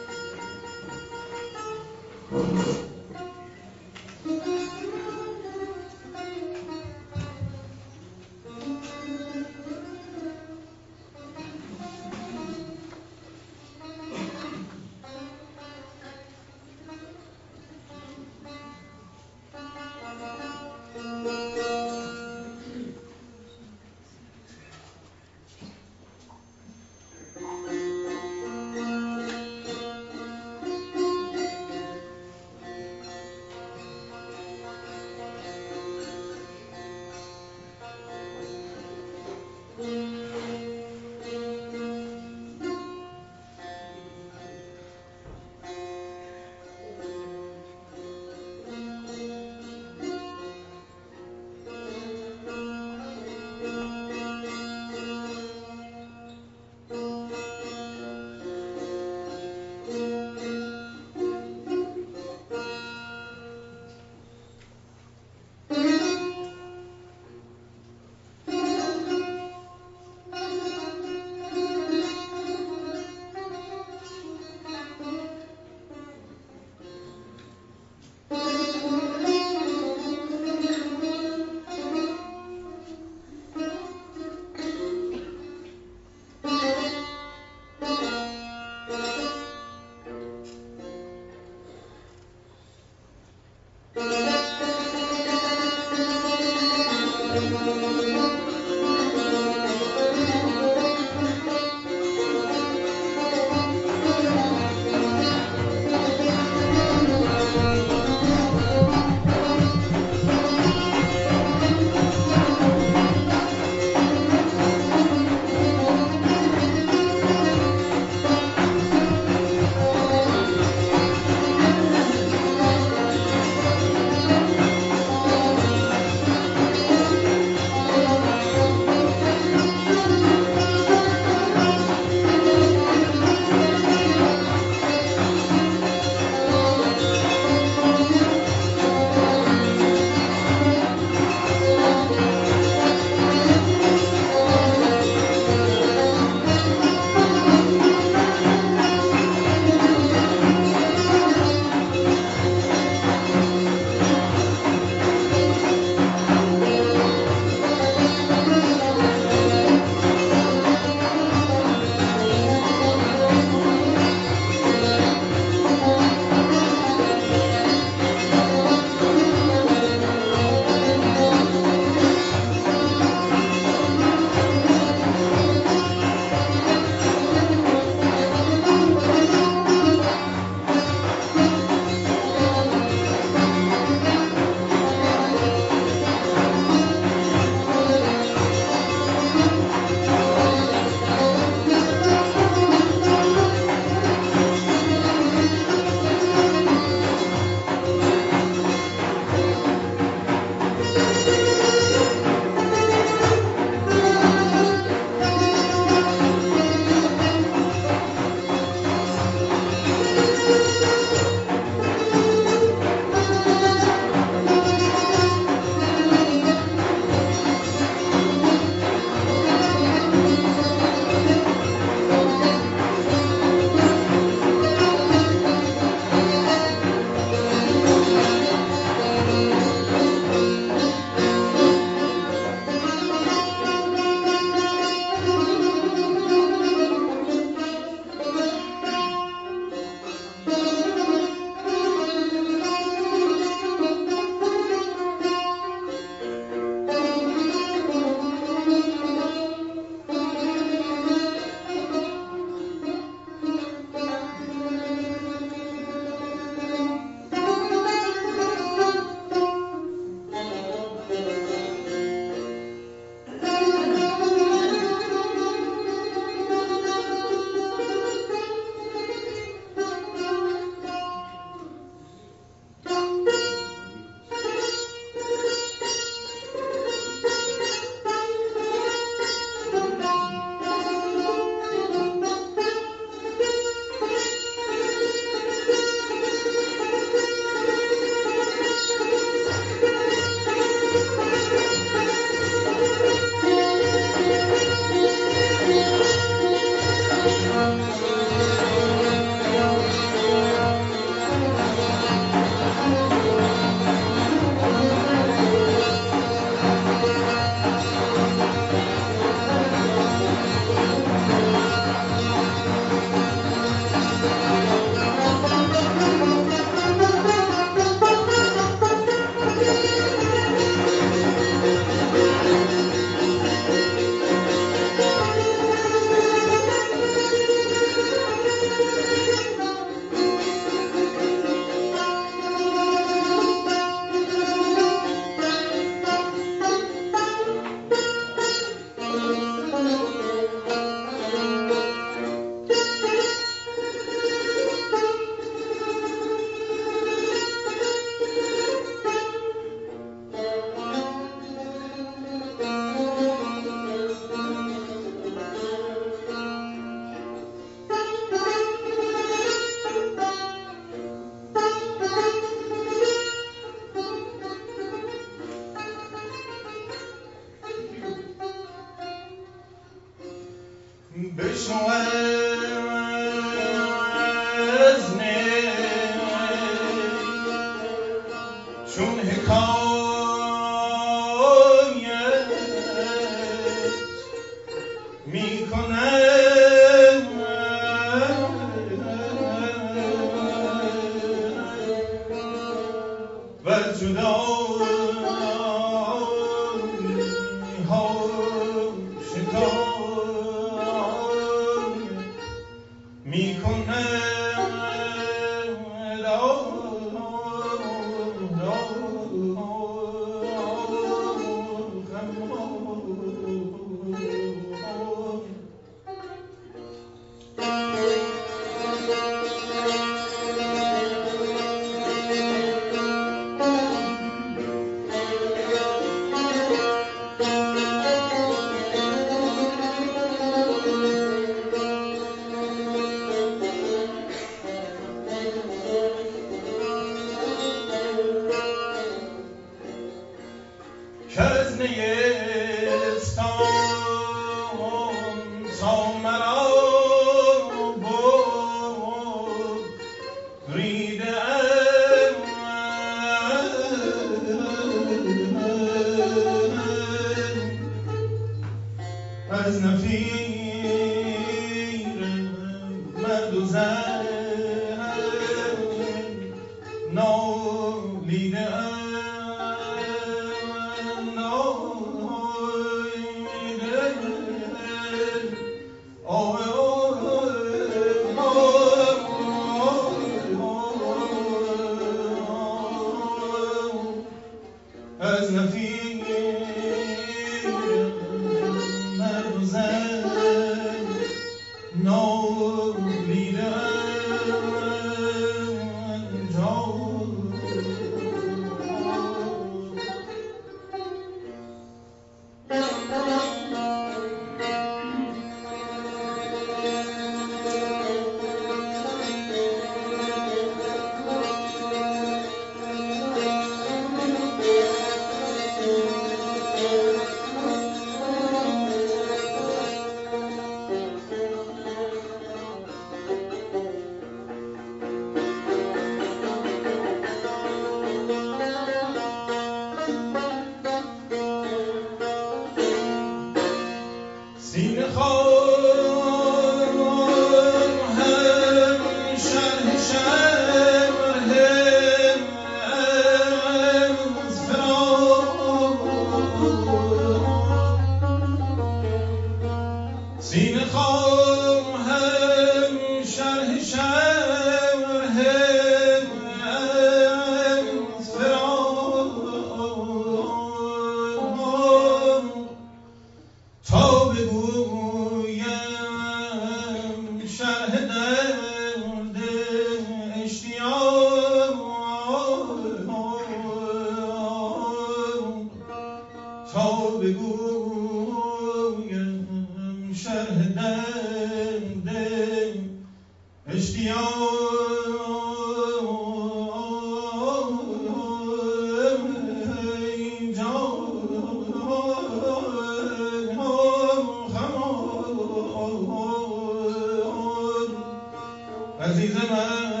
Speaker 2: رضی
Speaker 1: خدا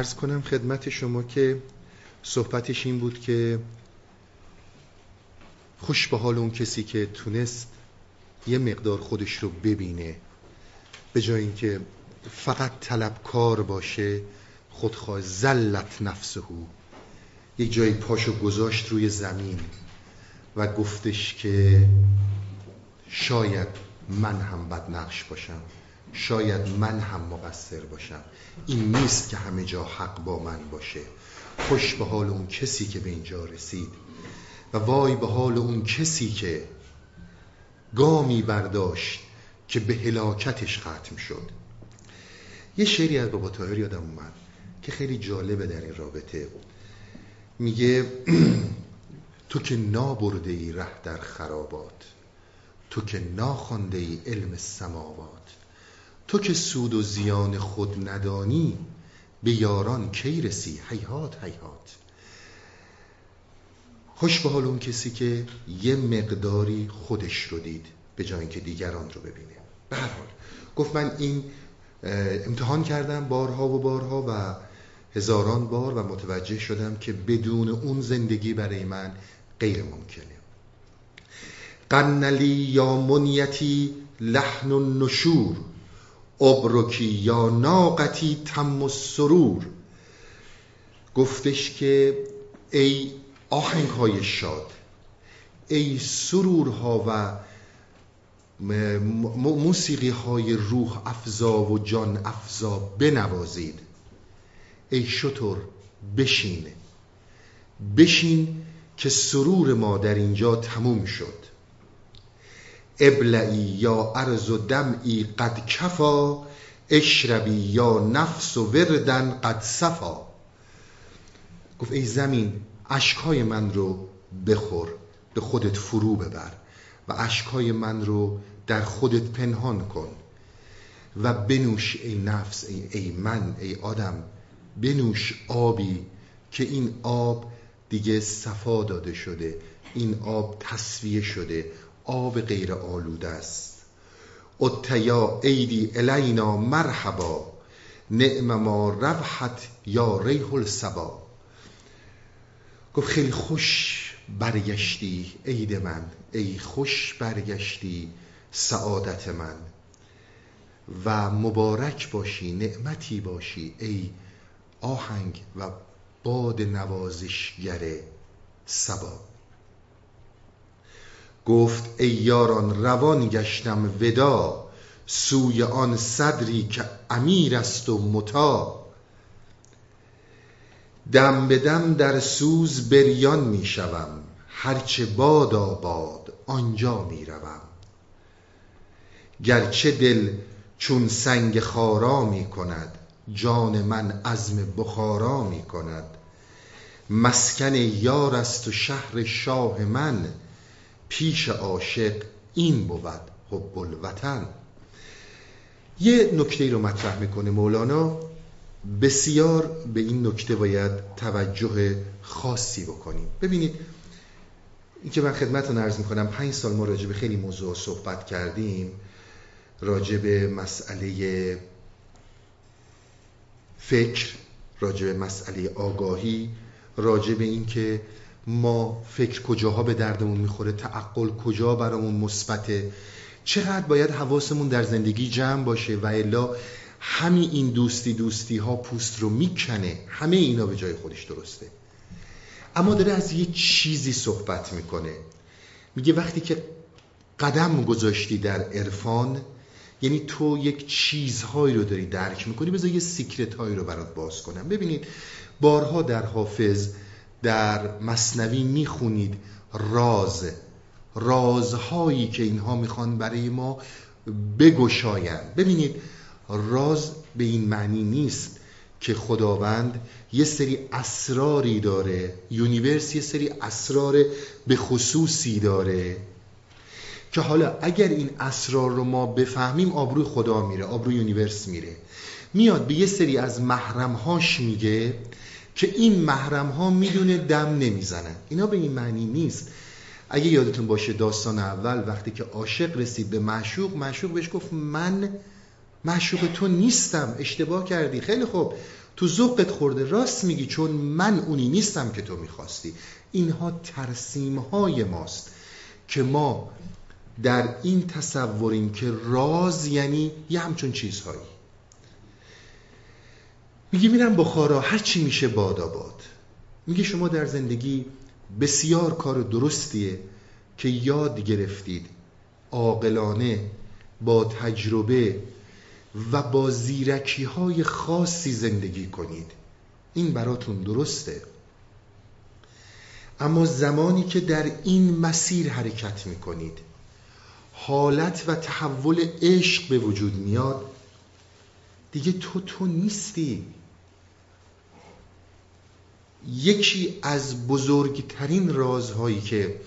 Speaker 1: ارز کنم خدمت شما که صحبتش این بود که خوش به حال اون کسی که تونست یه مقدار خودش رو ببینه به جای اینکه فقط طلبکار باشه خودخواه زلت نفسه. یک جایی پاشو گذاشت روی زمین و گفتش که شاید من هم بدنقش باشم. شاید من هم مقصر باشم. این نیست که همه جا حق با من باشه. خوش به حال اون کسی که به اینجا رسید و وای به حال اون کسی که گامی برداشت که به هلاکتش ختم شد. یه شعری از بابا تاهر یادم اومد که خیلی جالبه در این رابطه. میگه تو که نابرده ای ره در خرابات تو که ناخونده ای علم سماوات تو که سود و زیان خود ندانی به یاران کی رسی؟ حیات حیات خوش به حال اون کسی که یه مقداری خودش رو دید به جای اینکه دیگران رو ببینه. به هر حال. گفت من این امتحان کردم بارها و بارها و هزاران بار و متوجه شدم که بدون اون زندگی برای من غیر ممکنه. قنلی یا منیتی لحن و نشور ابرکی یا ناقتی تم و سرور. گفتش که ای آهنگ های شاد ای سرورها و موسیقی های روح افزا و جان افزا بنوازید. ای شطور بشین. بشین که سرور ما در اینجا تموم شد. ابلعی یا ارز و دمعی قد کفا اشربی یا نفس و وردن قد صفا. گفت ای زمین اشکای من رو بخور به خودت فرو ببر و اشکای من رو در خودت پنهان کن و بنوش ای نفس ای, ای من ای آدم بنوش آبی که این آب دیگه صفا داده شده این آب تصویه شده. آب غیر آلوده است. اتیا ایدی الینا مرحبا. نعم ما روحت یا ریح السبا گفت خیلی خوش برگشتی عید من. ای خوش برگشتی سعادت من. و مبارک باشی نعمتی باشی ای آهنگ و باد نوازشگر سبا گفت ای یاران روان گشتم ودا سوی آن صدری که امیر است و متا. دم به دم در سوز بریان می شوم هرچه باد آباد آنجا می روم. گرچه دل چون سنگ خارا می کند جان من عزم بخارا می کند. مسکن یار است و شهر شاه من پیش عاشق این بود حب الوطن. یه نکته رو مطرح می‌کنه مولانا. بسیار به این نکته باید توجه خاصی بکنیم. ببینید این که من خدمتتون عرض می‌کنم پنج سال ما راجع به خیلی موضوع صحبت کردیم راجع به مسئله فکر راجع به مسئله آگاهی راجع به این که ما فکر کجاها به دردمون می‌خوره تعقل کجا برامون مثبته؟ چقدر باید حواسمون در زندگی جمع باشه؟ و الا همین این دوستی دوستی ها پوست رو می‌کنه همه اینا به جای خودش درسته. اما داره از یه چیزی صحبت می‌کنه. میگه وقتی که قدم گذاشتی در عرفان یعنی تو یک چیزهایی رو داری درک می‌کنی بذار یه سیکرت هایی رو برات باز کنم. ببینید بارها در حافظ در مصنوی می‌خونید راز رازهایی که اینها می‌خوان برای ما بگشاین ببینید راز به این معنی نیست که خداوند یه سری اسراری داره universe یه سری اسرار به خصوصی داره که حالا اگر این اسرار رو ما بفهمیم آبروی خدا میره آبروی universe میره. میاد به یه سری از محرمهاش میگه که این محرم ها می‌دونه دم نمی‌زنن. اینا به این معنی نیست. اگه یادتون باشه داستان اول وقتی که عاشق رسید به معشوق معشوق بهش گفت من معشوق تو نیستم اشتباه کردی. خیلی خوب. تو ذوقت خورده راست میگی چون من اونی نیستم که تو می‌خواستی. اینها ترسیم های ماست که ما در این تصوریم که راز یعنی یه همچون چیزهایی. میگه میرم بخارا هر چی میشه باد. آباد میگه شما در زندگی بسیار کار درستیه که یاد گرفتید. عاقلانه با تجربه و با زیرکی های خاصی زندگی کنید. این براتون درسته. اما زمانی که در این مسیر حرکت می‌کنید حالت و تحول عشق به وجود میاد دیگه تو تو نیستی. یکی از بزرگترین رازهایی که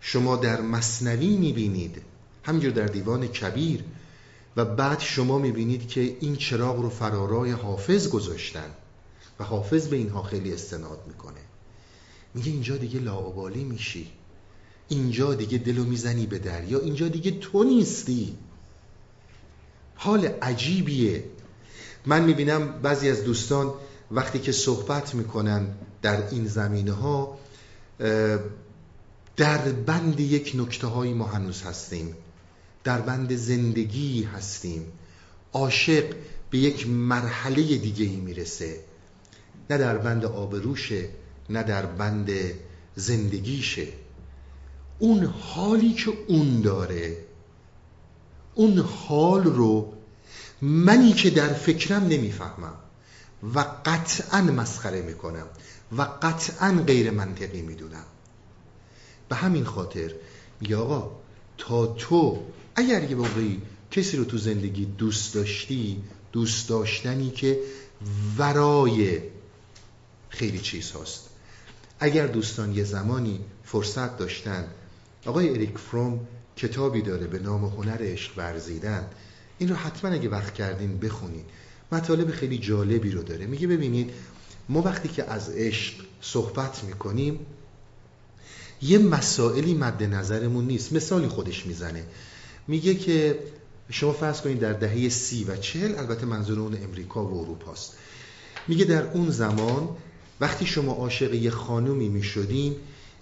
Speaker 1: شما در مصنوی می‌بینید همینجور در دیوان کبیر و بعد شما می‌بینید که این چراغ رو فرارای حافظ گذاشتن و حافظ به اینها خیلی استناد می‌کنه. میگه اینجا دیگه لاعبالی میشی. اینجا دیگه دلو می‌زنی به دریا. اینجا دیگه تو نیستی. حال عجیبیه. من می‌بینم بعضی از دوستان وقتی که صحبت می‌کنن در این زمینه ها در بند یک نکته هایی ما هنوز هستیم. در بند زندگی هستیم. عاشق به یک مرحله دیگه ای می‌رسه. نه در بند آبروشه نه در بند زندگیشه. اون حالی که اون داره اون حال رو منی که در فکرم نمی‌فهمم و قطعا مسخره می‌کنم. و قطعا غیر منطقی می‌دونم. به همین خاطر میگه آقا تا تو اگر یه موقعی کسی رو تو زندگی دوست داشتی دوست داشتنی که ورای خیلی چیز هست اگر دوستان یه زمانی فرصت داشتن آقای اریک فروم کتابی داره به نام هنر عشق ورزیدن. این رو حتما اگه وقت کردین بخونید مطالب خیلی جالبی رو داره. میگه ببینید ما وقتی که از عشق صحبت می‌کنیم یه مسائلی مد نظرمون نیست. مثالی خودش می‌زنه. میگه که شما فرض کنید در دهه سی و چهل البته منظور اون امریکا و اروپاست میگه در اون زمان وقتی شما عاشق یه خانومی می‌شدین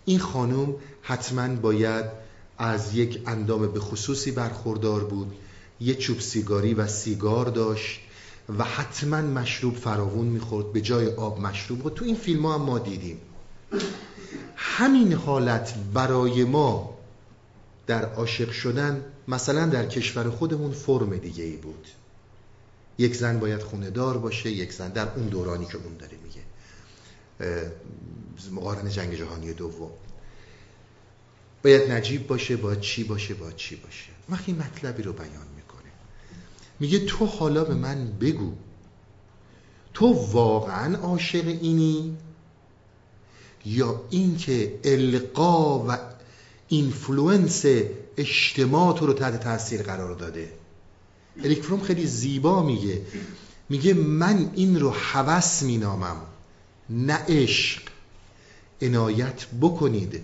Speaker 1: این خانوم حتما باید از یک اندام به خصوصی برخوردار بود. یه چوب سیگاری و سیگار داشت. و حتما مشروب فراوون می‌خورد به جای آب مشروب بود تو این فیلم ها هم ما دیدیم. همین حالت برای ما در عاشق شدن مثلا در کشور خودمون فرم دیگه ای بود. یک زن باید خونه دار باشه یک زن در اون دورانی که اون داره میگه. مقارن جنگ جهانی دوم. باید نجیب باشه باید چی باشه باید چی باشه. وقتی مطلبی رو بیان میگه تو حالا به من بگو. تو واقعا عاشق اینی؟ یا اینکه القا و influence اجتماع تو رو تحت تاثیر قرار داده؟ اریک خیلی زیبا میگه. میگه من این رو هوس مینامم. نه عشق. عنایت بکنید.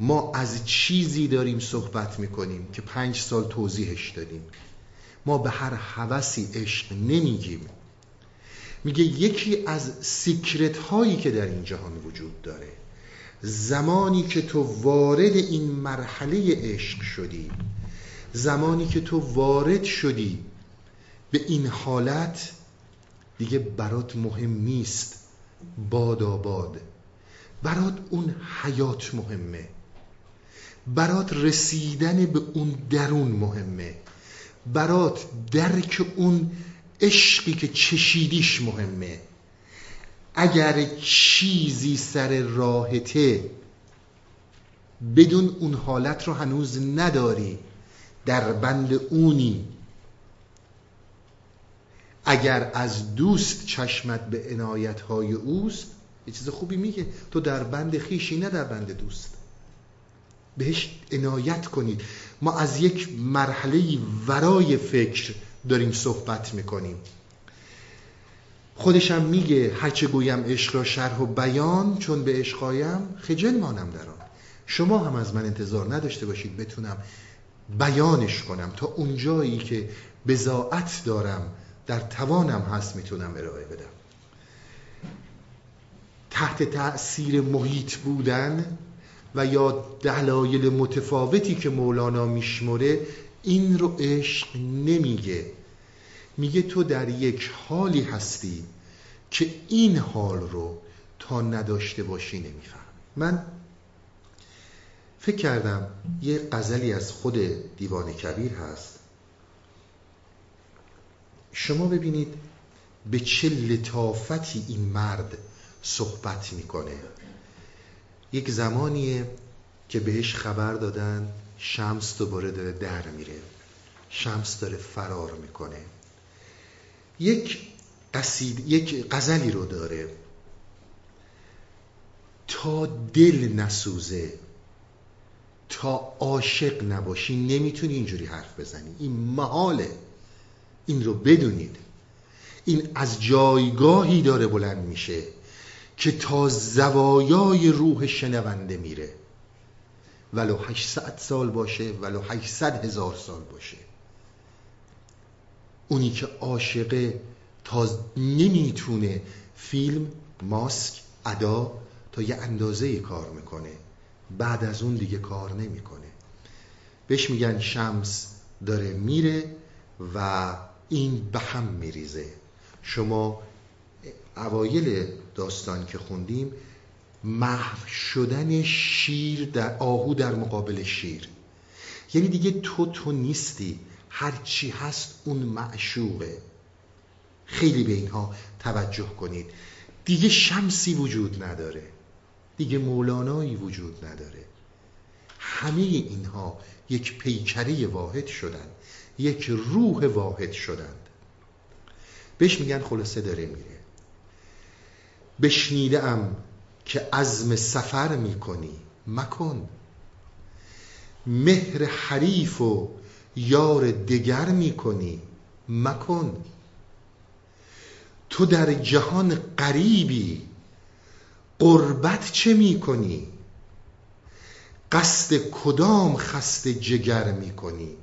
Speaker 1: ما از چیزی داریم صحبت می‌کنیم که پنج سال توضیحش دادیم. ما به هر هوسی عشق نمیگیم میگه یکی از سیکرت هایی که در این جهان وجود داره زمانی که تو وارد این مرحله عشق شدی زمانی که تو وارد شدی به این حالت دیگه برات مهم نیست باد آباد. برات اون حیات مهمه. برات رسیدن به اون درون مهمه. برات درک اون عشقی که چشیدیش مهمه. اگر چیزی سر راهته بدون اون حالت رو هنوز نداری در بند اونی. اگر از دوست چشمت به عنایت های اوست یه چیز خوبی میگه تو در بند خیشی نه در بند دوست. بهش عنایت کنید ما از یک مرحله ورای فکر داریم صحبت می‌کنیم. خودشم میگه هرچه گویم عشق را شرح و بیان چون به عشقایم خجل مانم در آن. شما هم از من انتظار نداشته باشید بتونم بیانش کنم. تا اونجایی که بزاعت دارم در توانم هست می‌تونم ارائه بدم. تحت تأثیر محیط بودن و یا دلایل متفاوتی که مولانا میشمره این رو عشق نمیگه. میگه تو در یک حالی هستی که این حال رو تا نداشته باشی نمیفهم من فکر کردم یه قزلی از خود دیوان کبیر هست. شما ببینید به چه لطافتی این مرد صحبت می‌کنه. یک زمانیه که بهش خبر دادن شمس دوباره داره در میره. شمس داره فرار می‌کنه. یک قصید یک غزلی رو داره. تا دل نسوزه تا عاشق نباشی نمی‌تونی اینجوری حرف بزنی. این محاله. این رو بدونید. این از جایگاهی داره بلند میشه. که تا زوایای روح شنونده میره. ولو 800 سال باشه ولو 800 هزار سال باشه. اونی که عاشقه تا نمی‌تونه فیلم ماسک ادا تا یه اندازه کار می‌کنه. بعد از اون دیگه کار نمی‌کنه. بهش میگن شمس داره میره و این به هم میریزه. شما اوایل داستان که خوندیم محو شدن شیر در آهو در مقابل شیر. یعنی دیگه تو تو نیستی. هرچی هست اون معشوقه. خیلی به اینها توجه کنید. دیگه شمسی وجود نداره. دیگه مولانایی وجود نداره. همه اینها یک پیکره واحد شدن. یک روح واحد شدند بهش میگن خلاصه داره میره. بشنیده ام که عزم سفر می‌کنی. مکن. مهر حریف و یار دگر می‌کنی. مکن. تو در جهان قریبی قربت چه می‌کنی؟ قصد کدام خست جگر می‌کنی؟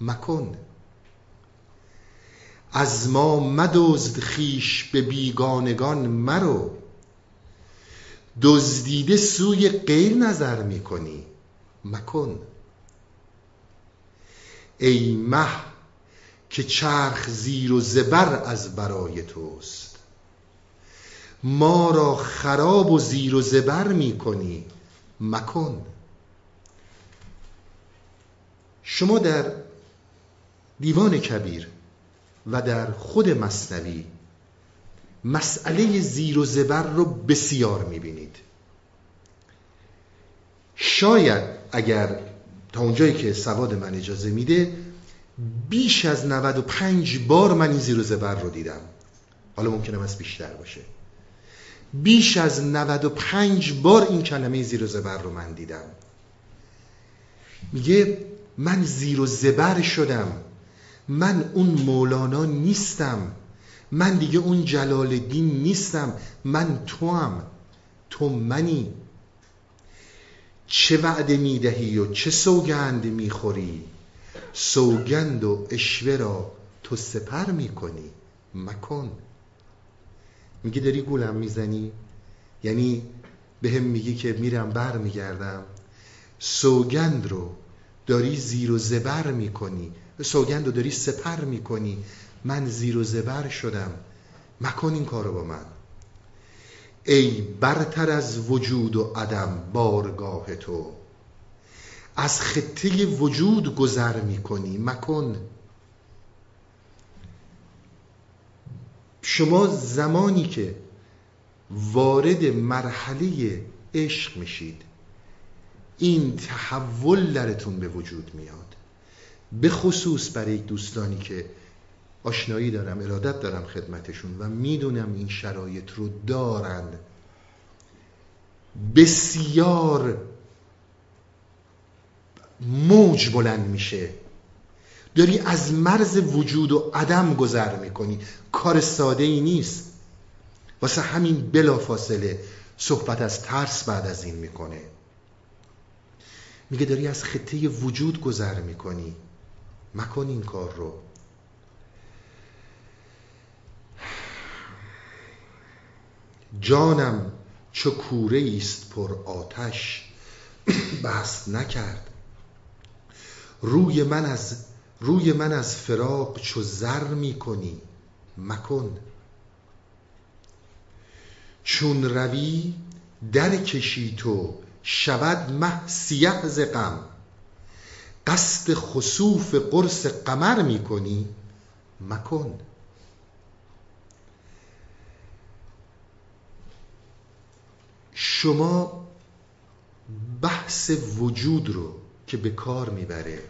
Speaker 1: مکن. از ما مدزد خیش به بیگانگان مرو. دزدیده سوی غیر نظر می‌کنی. مکن. ای مه که چرخ زیر و زبر از برای توست. ما را خراب و زیر و زبر می‌کنی. مکن. شما در دیوان کبیر و در خود مصنوی مسئله زیر و زبر رو بسیار می‌بینید. شاید اگر تا اونجایی که سواد من اجازه میده بیش از 95 بار من این زیر و زبر رو دیدم. حالا ممکنه از بیشتر باشه. بیش از 95 بار این کلمه زیر و زبر رو من دیدم. میگه من زیر و زبر شدم. من اون مولانا نیستم. من دیگه اون جلال الدین نیستم. من تو هم تو منی. چه وعده می‌دهی و چه سوگند می‌خوری؟ سوگند و اشوه را تو سپر می‌کنی. مکن. میگه داری گولم می‌زنی؟ یعنی به هم میگی که میرم بر میگردم سوگند رو داری زیر و زبر می‌کنی. سوگند رو داری سپر می‌کنی. من زیر و زبر شدم. مکن این کارو با من. ای برتر از وجود و عدم بارگاه تو. از خطه وجود گذر می‌کنی. مکن. شما زمانی که وارد مرحله عشق میشید این تحول درتون به وجود میاد. به خصوص برای دوستانی که آشنایی دارم ارادت دارم خدمتشون و می‌دونم این شرایط رو دارند بسیار موج بلند میشه. داری از مرز وجود و عدم گذر می‌کنی. کار ساده ای نیست. واسه همین بلا فاصله صحبت از ترس بعد از این می‌کنه. میگه داری از خطه وجود گذر می‌کنی. مکن این کار رو. جانم چو کوره است پر آتش بست نکرد. روی من از روی من از فراق چو زر می کنی مکن. چون روی در کشی تو شود مه سیه ز غم. قصد خسوف قرص قمر می کنی مکن. شما بحث وجود رو که به کار می‌بره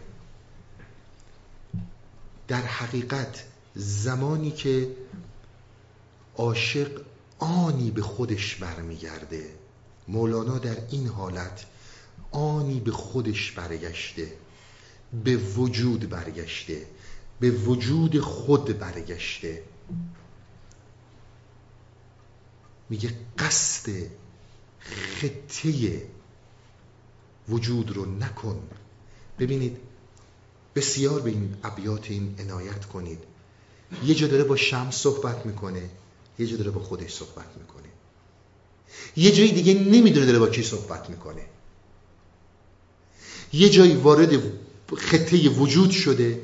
Speaker 1: در حقیقت زمانی که عاشق آنی به خودش برمیگرده مولانا در این حالت آنی به خودش برگشته. به وجود برگشته به وجود خود برگشته. میگه قصد خطه وجود رو نکن. ببینید بسیار به این ابیات این عنایت کنید. یه جا داره با شمس صحبت می‌کنه یه جا داره با خودش صحبت می‌کنه. یه جایی دیگه نمی‌دونه داره با کی صحبت می‌کنه. یه جایی وارد خطه وجود شده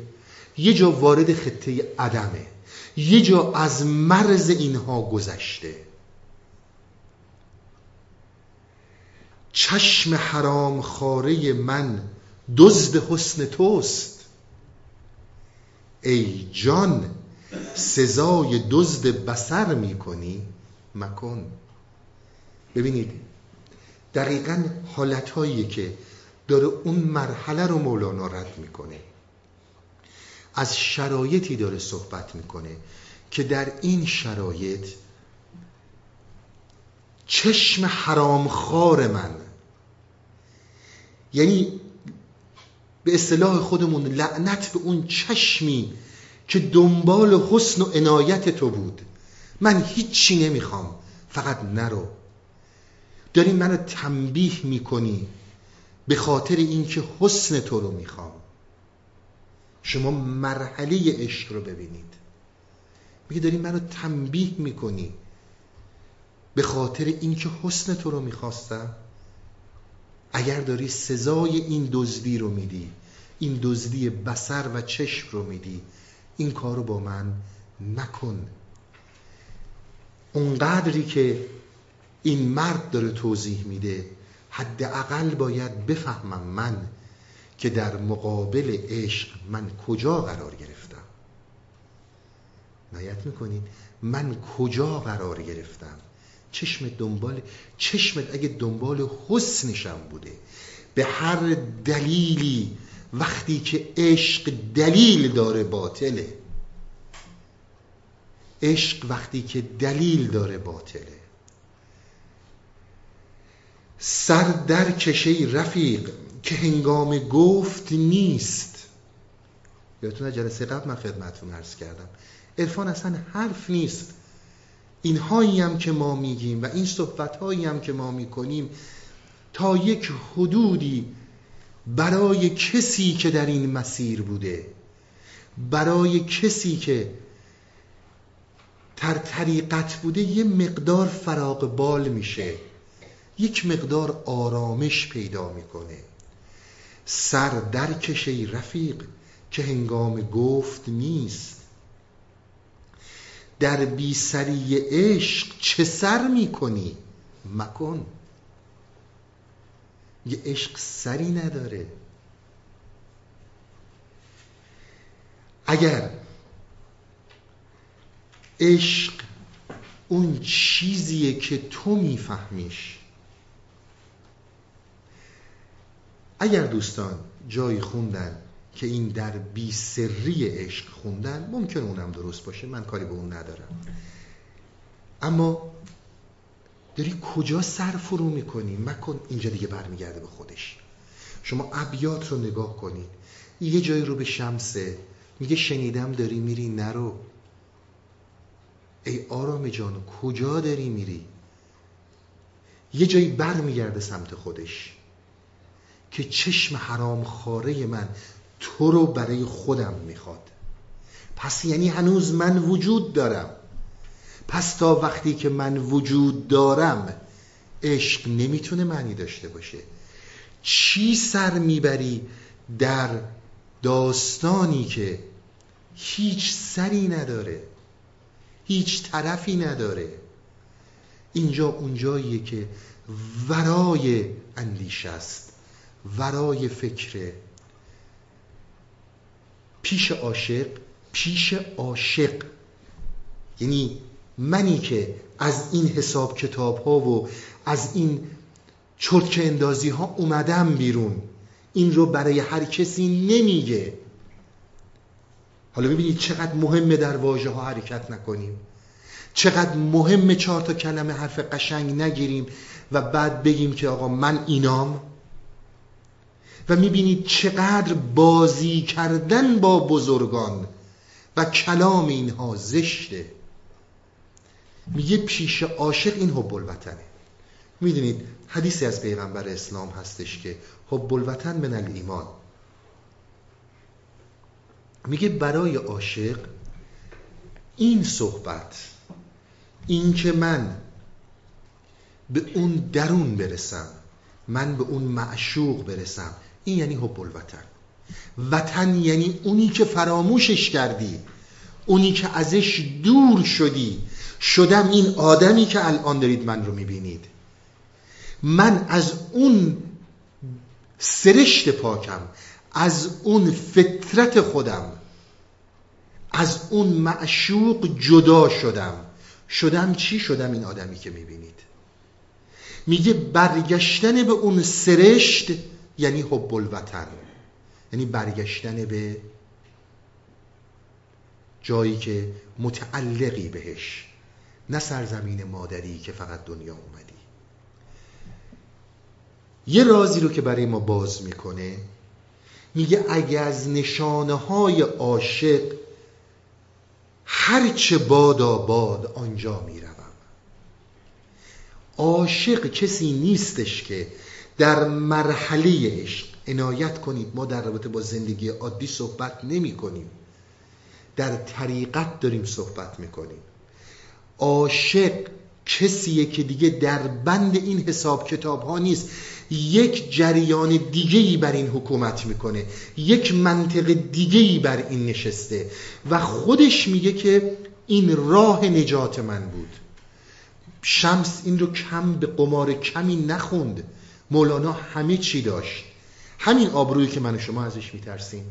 Speaker 1: یه جا وارد خطه عدمه یه جا از مرز اینها گذشته. چشم حرام خاره من دزد حسن توست. ای جان سزای دزد بسر می‌کنی؟ مکن. ببینید دقیقا حالت که داره اون مرحله رو مولانا رد می‌کنه. از شرایطی داره صحبت می‌کنه که در این شرایط چشم حرامخوار من. یعنی به اصطلاح خودمون لعنت به اون چشمی که دنبال حسن و عنایت تو بود. من هیچی نمی‌خوام فقط نرو. داری منو تنبیه می‌کنی. به خاطر اینکه حسن تو رو می‌خوام. شما مرحله عشق رو ببینید. میگه داری منو تنبیه می‌کنی به خاطر اینکه حسن تو رو می‌خواستم. اگر داری سزای این دزدی رو میدی این دزدی بسر و چشم رو میدی این کار رو با من نکن. اونقدری که این مرد داره توضیح میده حداقل باید بفهمم من که در مقابل عشق من کجا قرار گرفتم. نایت می‌کنید من کجا قرار گرفتم؟ چشم دنبال چشمت اگه دنبال حسنشم بوده. به هر دلیلی وقتی که عشق دلیل داره باطله. عشق وقتی که دلیل داره باطله. سر در کشه رفیق که هنگام گفت نیست. یادتون جلسه قبل من خدمتتون عرض کردم. عرفان اصلا حرف نیست. اینهایی هم که ما میگیم و این صحبت هایی هم که ما می‌کنیم تا یک حدودی برای کسی که در این مسیر بوده برای کسی که تر طریقت بوده یه مقدار فراغ بال میشه. یک مقدار آرامش پیدا می‌کنه. سر در کشه رفیق که هنگام گفت نیست. در بی سری عشق چه سر می‌کنی؟ مکن. یه عشق سری نداره. اگر عشق اون چیزیه که تو میفهمیش اگر دوستان جایی خوندن که این در بی سری عشق خوندن ممکن اونم درست باشه. من کاری به اون ندارم. اما داری کجا سر فرو می‌کنی؟ مکن اینجا دیگه برمیگرده به خودش. شما ابیات رو نگاه کنید. یه جایی رو به شمسه میگه شنیدم داری میری نرو. ای آرام جان کجا داری میری؟ یه جایی برمیگرده سمت خودش. که چشم حرام خاره من تو رو برای خودم می‌خواد. پس یعنی هنوز من وجود دارم. پس تا وقتی که من وجود دارم عشق نمی‌تونه معنی داشته باشه. چی سر می‌بری در داستانی که هیچ سری نداره هیچ طرفی نداره؟ اینجا اونجاییه که ورای اندیشه است. ورای فکره پیش عاشق پیش عاشق. یعنی منی که از این حساب کتاب ها و از این چرک اندازی ها اومدم بیرون. این رو برای هر کسی نمیگه. حالا ببینید چقدر مهمه در واژه ها حرکت نکنیم. چقدر مهمه چهار تا کلمه حرف قشنگ نگیریم و بعد بگیم که آقا من اینام. و می‌بینید چقدر بازی کردن با بزرگان و کلام اینها زشته. میگه پیش عاشق این حب الوطنه. می‌دونید حدیثی از پیغمبر اسلام هستش که حب الوطن من الایمان. میگه برای عاشق این صحبت این که من به اون درون برسم من به اون معشوق برسم این یعنی حب الوطن. وطن یعنی اونی که فراموشش کردی اونی که ازش دور شدی. شدم این آدمی که الان دارید من رو می‌بینید. من از اون سرشت پاکم از اون فطرت خودم از اون معشوق جدا شدم. شدم چی؟ شدم این آدمی که می‌بینید. میگه برگشتن به اون سرشت یعنی حب الوطن یعنی برگشتن به جایی که متعلقی بهش. نه سرزمین مادری که فقط دنیا اومدی. یه رازی رو که برای ما باز می‌کنه میگه اگه از نشانه های عاشق هرچه بادا باد آنجا می‌روم. عاشق کسی نیستش که در مرحله عشق عنایت کنید. ما در رابطه با زندگی عادی صحبت نمی کنیم. در طریقت داریم صحبت می‌کنیم عاشق کسیه که دیگه در بند این حساب کتاب ها نیست. یک جریان دیگه ای بر این حکومت می‌کنه. یک منطق دیگه ای بر این نشسته. و خودش میگه که این راه نجات من بود. شمس این رو کم به قمار کمی نخوند. مولانا همه چی داشت. همین آبرویی که من و شما ازش میترسیم.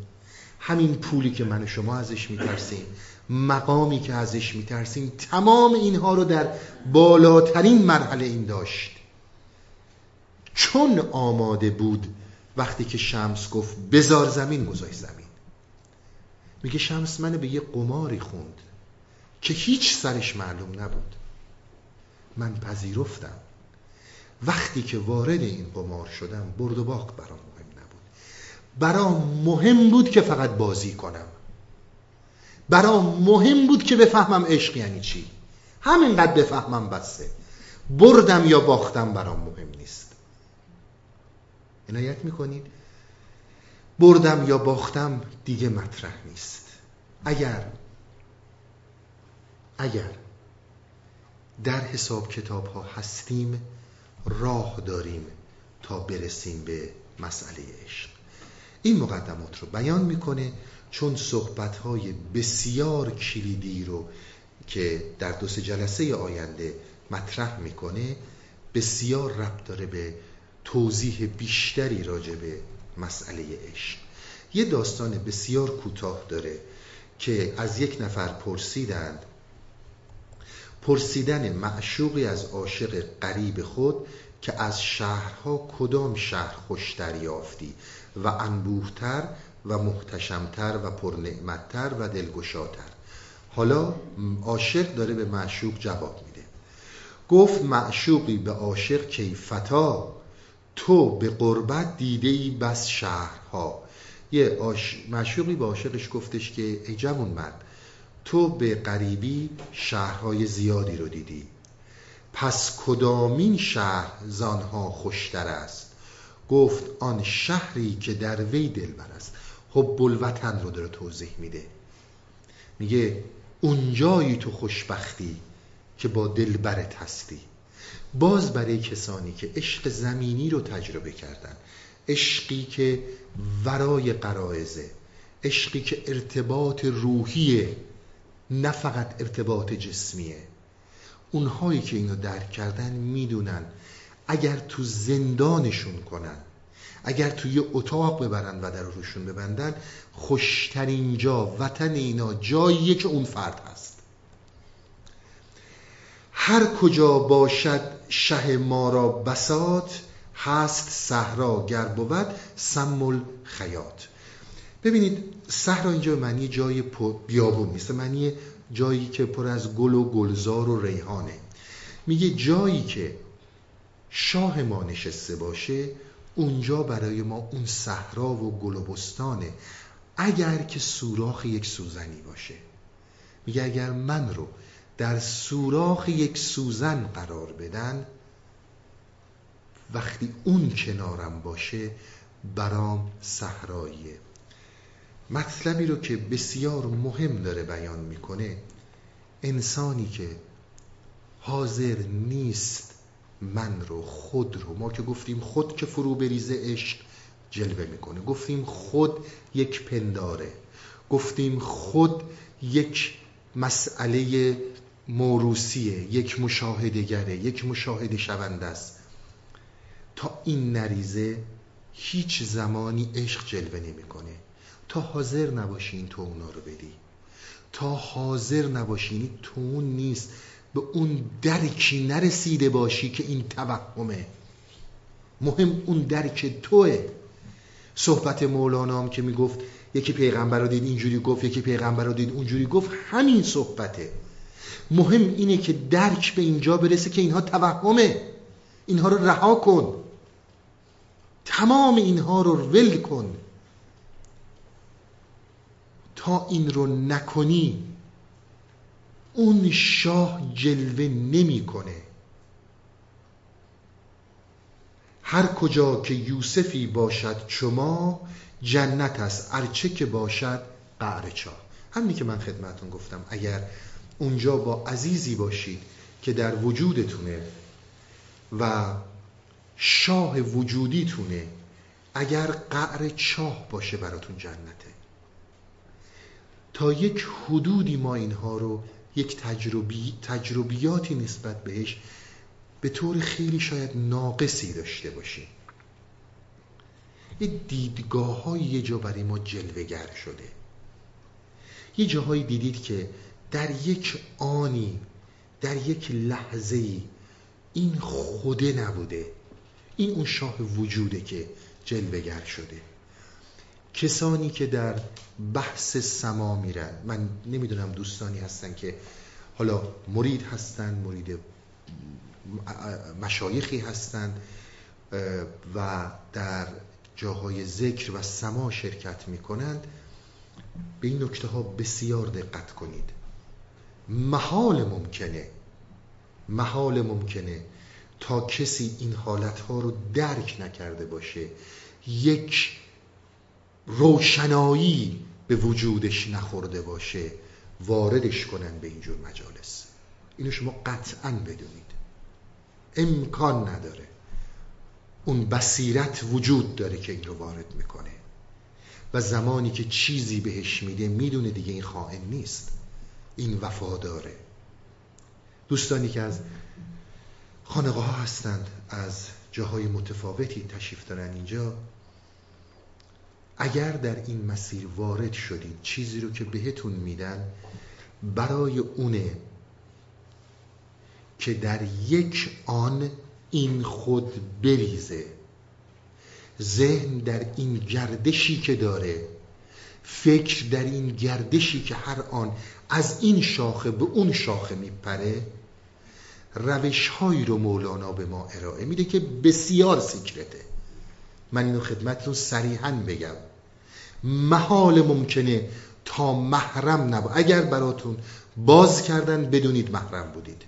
Speaker 1: همین پولی که من و شما ازش میترسیم. مقامی که ازش میترسیم. تمام اینها رو در بالاترین مرحله این داشت. چون آماده بود وقتی که شمس گفت بزار زمین گذاشت زمین. میگه شمس منو به یه قماری خوند که هیچ سرش معلوم نبود. من پذیرفتم. وقتی که وارد این قمار شدم برد و باخت برام مهم نبود. برام مهم بود که فقط بازی کنم. برام مهم بود که بفهمم عشق یعنی چی. همینقدر بفهمم بسته بردم یا باختم برام مهم نیست. عنایت می‌کنید؟ بردم یا باختم دیگه مطرح نیست. اگر اگر در حساب کتاب ها هستیم راه داریم تا برسیم به مسئله عشق. این مقدمات رو بیان می‌کنه چون صحبت های بسیار کلیدی رو که در دو سه جلسه آینده مطرح می‌کنه بسیار ربط داره به توضیح بیشتری راجع به مسئله عشق. یه داستان بسیار کوتاه داره که از یک نفر پرسیدند پرسیدن معشوقی از عاشق قریب خود که از شهرها کدام شهر خوشتر یافتی و انبوهتر و محتشمتر و پرنعمتتر و دلگشاتر. حالا عاشق داره به معشوق جواب میده. گفت معشوقی به عاشق کیفتا تو به قربت دیده ای بس شهرها. یه معشوقی به عاشقش گفتش که ای جوون مرد تو به قریبی شهرهای زیادی رو دیدی. پس کدامین شهر زانها خوشتر است؟ گفت آن شهری که در وی دلبر است. حب الوطن رو داره توضیح میده. میگه اونجایی تو خوشبختی که با دلبرت هستی. باز برای کسانی که عشق زمینی رو تجربه کردن عشقی که ورای قرائزه عشقی که ارتباط روحیه نه فقط ارتباط جسمیه. اونهایی که اینو درک کردن می‌دونن. اگر تو زندانشون کنن اگر توی اتاق ببرن و در روشون ببندن خوشترین جا وطن اینا جاییه که اون فرد هست. هر کجا باشد شه ما را بسات هست صحرا گر بود سمل خیات ببینید صحرا اینجا معنی جای بیابون نیست. معنی جایی که پر از گل و گلزار و ریحانه. میگه جایی که شاه ما نشسته باشه اونجا برای ما اون صحرا و گل و بستانه اگر که سوراخ یک سوزنی باشه. میگه اگر من رو در سوراخ یک سوزن قرار بدن وقتی اون کنارم باشه برام صحراییه مطلبی رو که بسیار مهم داره بیان می‌کنه انسانی که حاضر نیست من رو خود رو ما که گفتیم خود که فرو بریزه عشق جلوه می‌کنه. گفتیم خود یک پنداره. گفتیم خود یک مسئله موروسیه یک مشاهدگره یک مشاهده شونده است. تا این نریزه هیچ زمانی عشق جلوه نمی‌کنه. تا حاضر نباشین تو اونا رو بدی. تا حاضر نباشین تو اون نیست. به اون درکی نرسیده باشی که این توهمه. مهم اون درک توه. صحبت مولانا هم که می‌گفت یکی پیغمبر رو دید اینجوری گفت یکی پیغمبر رو دید اونجوری گفت همین صحبته. مهم اینه که درک به اینجا برسه که اینها توهمه. اینها رو رها کن. تمام اینها رو ول کن. تا این رو نکنی اون شاه جلوه نمی‌کنه. هر کجا که یوسفی باشد شما جنت است. ارچه که باشد قعر چا همینی که من خدمتون گفتم. اگر اونجا با عزیزی باشید که در وجودتونه و شاه وجودیتونه اگر قعر چاه باشه براتون جنته تا یک حدودی ما اینها رو یک تجربی تجربیاتی نسبت بهش به طور خیلی شاید ناقصی داشته باشیم. یه دیدگاه های یه جا برای ما جلوگر شده. یه جاهایی دیدید که در یک آنی در یک لحظه ای این خوده نبوده. این اون شاه وجوده که جلوگر شده. کسانی که در بحث سما میرن من نمی‌دونم دوستانی هستن که حالا مرید هستن مرید مشایخی هستند و در جاهای ذکر و سما شرکت می‌کنند به این نکته ها بسیار دقت کنید. محال ممکنه محال ممکنه تا کسی این حالت ها رو درک نکرده باشه. یک روشنایی به وجودش نخورده باشه واردش کنن به اینجور مجالس. اینو شما قطعا بدونید. امکان نداره. اون بصیرت وجود داره که این رو وارد می‌کنه. و زمانی که چیزی بهش میده می‌دونه دیگه این خائن نیست. این وفاداره. دوستانی که از خانقاه ها هستند از جاهای متفاوتی تشریف دارن اینجا اگر در این مسیر وارد شدید چیزی رو که بهتون میدن برای اونه که در یک آن این خود بریزه. ذهن در این گردشی که داره فکر در این گردشی که هر آن از این شاخه به اون شاخه میپره روش هایی رو مولانا به ما ارائه میده که بسیار سیکرته. من اینو خدمتتون صریحا بگم. محال ممکنه تا محرم نبا اگر براتون باز کردن بدونید محرم بودید.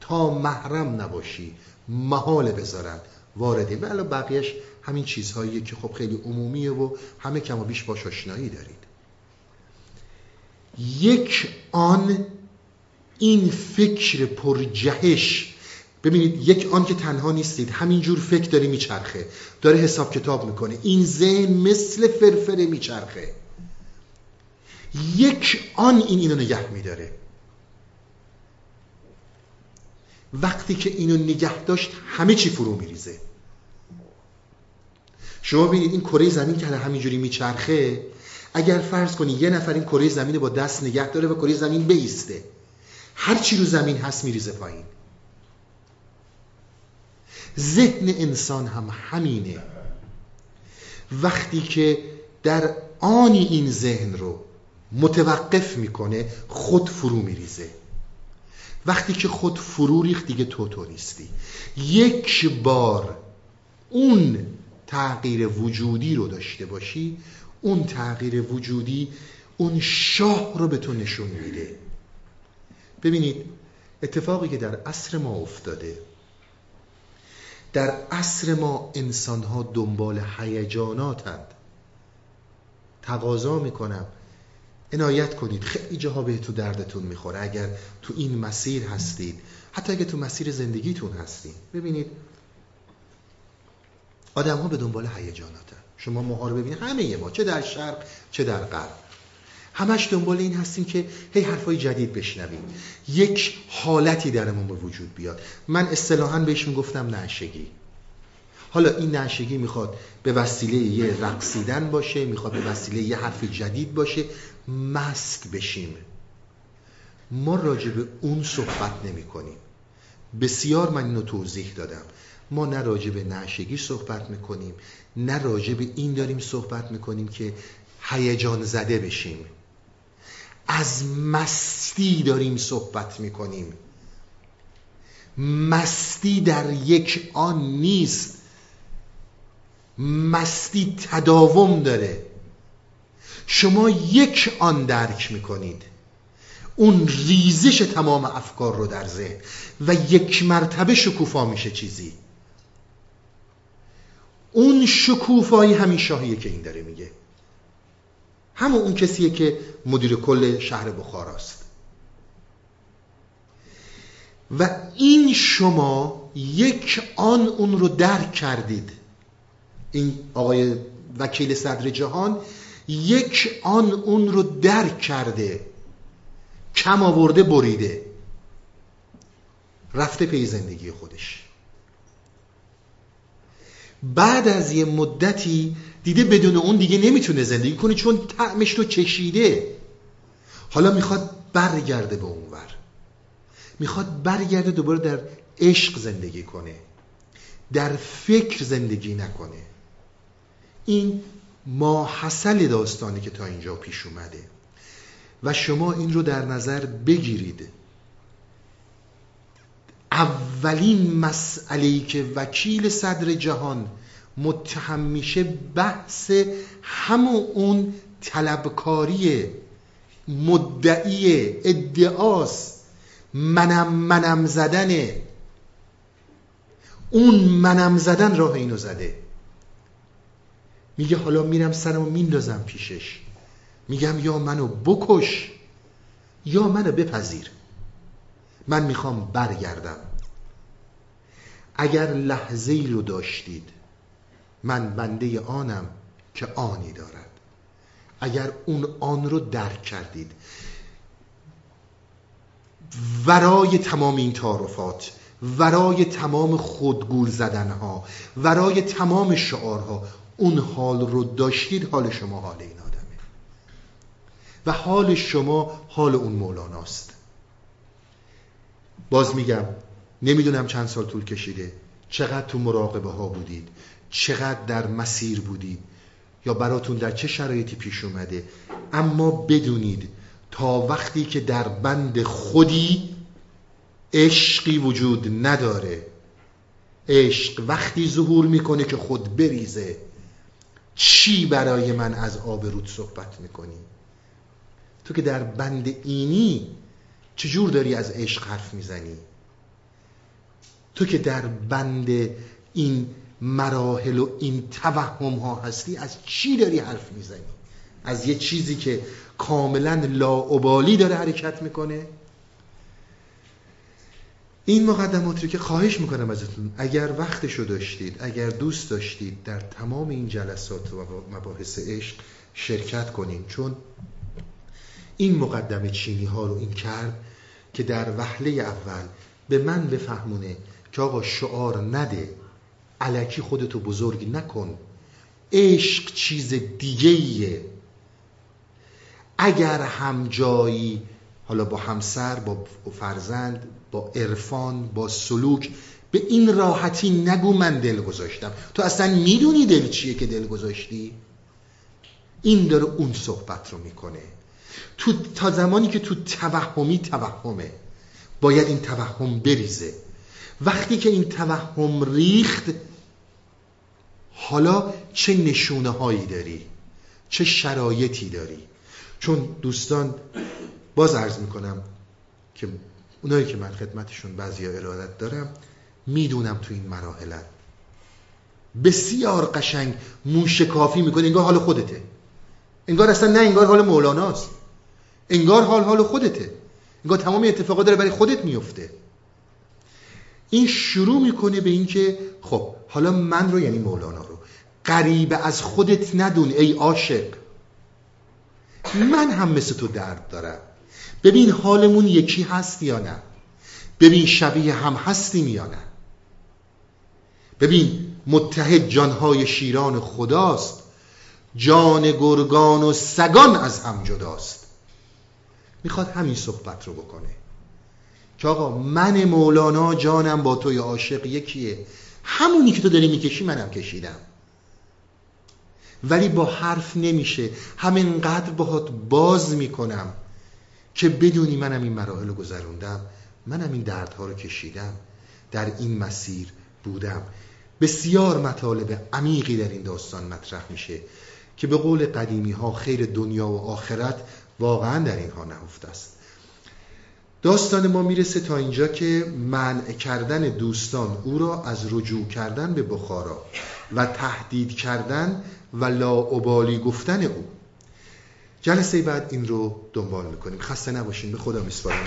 Speaker 1: تا محرم نباشی محال بذارن وارده. بله بقیهش همین چیزهاییه که خب خیلی عمومیه و همه کم و بیش باش آشنایی دارید. یک آن این فکر پرجهش ببینید یک آن که تنها نیستید همینجور فکر داره میچرخه داره حساب کتاب می‌کنه این ذهن مثل فرفره میچرخه. یک آن این اینو نگه میداره. وقتی که اینو نگه داشت همه چی فرو میریزه. شما ببینید این کره زمین که همینجوری میچرخه اگر فرض کنی یه نفر این کره زمین با دست نگه داره و کره زمین بیسته هر چی رو زمین هست میریزه پایین. ذهن انسان هم همینه. وقتی که در آنی این ذهن رو متوقف می‌کنه خود فرو میریزه. وقتی که خود فرو ریخت دیگه تو تو نیستی. یک بار اون تغییر وجودی رو داشته باشی اون تغییر وجودی اون شاه رو به تو نشون میده. ببینید اتفاقی که در عصر ما افتاده در عصر ما انسان ها دنبال هیجاناتند. تقاضا می‌کنم. عنایت کنید. خیلی جاها به تو دردتون می‌خوره. اگر تو این مسیر هستید حتی اگر تو مسیر زندگیتون هستید. ببینید آدم ها به دنبال هیجاناتن. شما ماها رو ببینید همه ما چه در شرق چه در غرب. همش دنبال این هستیم که هی حرفای جدید بشنویم. یک حالتی درمون به وجود بیاد. من اصطلاحا بهش می‌گفتم نعشگی حالا این نعشگی می‌خواد به وسیله یه رقصیدن باشه می‌خواد به وسیله یه حرف جدید باشه مست بشیم. ما راجع به اون صحبت نمی کنیم بسیار من اینو توضیح دادم. ما نه راجع به نعشگی صحبت می‌کنیم نه راجع به این داریم صحبت می‌کنیم که هیجان زده بشیم. از مستی داریم صحبت می‌کنیم. مستی در یک آن نیست. مستی تداوم داره. شما یک آن درک می‌کنید. اون ریزش تمام افکار رو در ذهن و یک مرتبه شکوفا میشه چیزی. اون شکوفایی همین شاهیه که این داره میگه. همون اون کسیه که مدیر کل شهر بخاراست و این شما یک آن اون رو درک کردید. این آقای وکیل صدر جهان یک آن اون رو درک کرده کم آورده بریده. رفته پی زندگی خودش. بعد از یه مدتی دیده بدون اون دیگه نمی‌تونه زندگی کنه چون طعمش رو چشیده. حالا می‌خواد برگرده به اونور می‌خواد برگرده دوباره در عشق زندگی کنه. در فکر زندگی نکنه. این ماحصل داستانی که تا اینجا پیش اومده. و شما این رو در نظر بگیرید. اولین مسئله که وکیل صدر جهان متهم میشه بحث همون اون طلبکاری مدعی ادعاست منم منم زدنه اون منم زدن راه اینو زده. میگه حالا میرم سرمو میندازم پیشش. میگم یا منو بکش یا منو بپذیر. من می‌خوام برگردم. اگر لحظه ای رو داشتید من بنده آنم که آنی دارد. اگر اون آن رو درک کردید ورای تمام این تعارفات ورای تمام خودگول زدنها ورای تمام شعارها اون حال رو داشتید حال شما حال این آدمه. و حال شما حال اون مولاناست. باز میگم نمی‌دونم چند سال طول کشیده چقدر تو مراقبه ها بودید. چقدر در مسیر بودید یا براتون در چه شرایطی پیش اومده. اما بدونید تا وقتی که در بند خودی عشقی وجود نداره. عشق وقتی ظهور می‌کنه که خود بریزه. چی برای من از آب رود صحبت می‌کنی؟ تو که در بند اینی چجور داری از عشق حرف می‌زنی؟ تو که در بند این مراحل و این توهم ها هستی از چی داری حرف می‌زنی؟ از یه چیزی که کاملا لاعبالی داره حرکت می‌کنه؟ این مقدمات رو که خواهش می‌کنم ازتون اگر وقتشو داشتید اگر دوست داشتید در تمام این جلسات و مباحث عشق شرکت کنید چون این مقدم چینی ها رو این کرد که در وهله اول به من بفهمونه که آقا شعار نده. علکی خودتو بزرگ نکن. عشق چیز دیگه ایه اگر هم جایی حالا با همسر با فرزند با عرفان با سلوک به این راحتی نگو من دل گذاشتم. تو اصلا می‌دونی دل چیه که دل گذاشتی؟ این داره اون صحبت رو می‌کنه. تو تا زمانی که تو توهمی توهمه. باید این توهم بریزه. وقتی که این توهم ریخت حالا چه نشونه هایی داری؟ چه شرایطی داری؟ چون دوستان باز عرض می‌کنم که اونایی که من خدمتشون بعضی ارادت دارم می‌دونم تو این مراحلت. بسیار قشنگ موشکافی می‌کنه انگار حال خودته. انگار اصلا نه انگار حال مولاناست انگار حال حال خودته. انگار تمام اتفاقات داره برای خودت میفته این شروع می‌کنه به اینکه خب حالا من رو یعنی مولانا رو قریب از خودت ندون ای عاشق. من هم مثل تو درد دارم. ببین حالمون یکی هست یا نه؟ ببین شبیه هم هستیم یا نه؟ ببین متحد جانهای شیران خداست. جان گرگان و سگان از هم جداست. می‌خواد همین صحبت رو بکنه. که آقا من مولانا جانم با توی عاشق یکیه. همونی که تو داری می‌کشی منم کشیدم. ولی با حرف نمیشه. همینقدر باهات باز می‌کنم که بدونی منم این مراحل رو گذروندم. منم این دردها رو کشیدم. در این مسیر بودم. بسیار مطالب عمیقی در این داستان مطرح میشه که به قول قدیمی ها خیر دنیا و آخرت واقعا در اینها نهفته است. داستان ما می‌رسه تا اینجا که منع کردن دوستان او را از رجوع کردن به بخارا و تهدید کردن و لاعبالی گفتن او. جلسه بعد این رو دنبال می‌کنیم. خسته نباشین. به خدا میسپارم.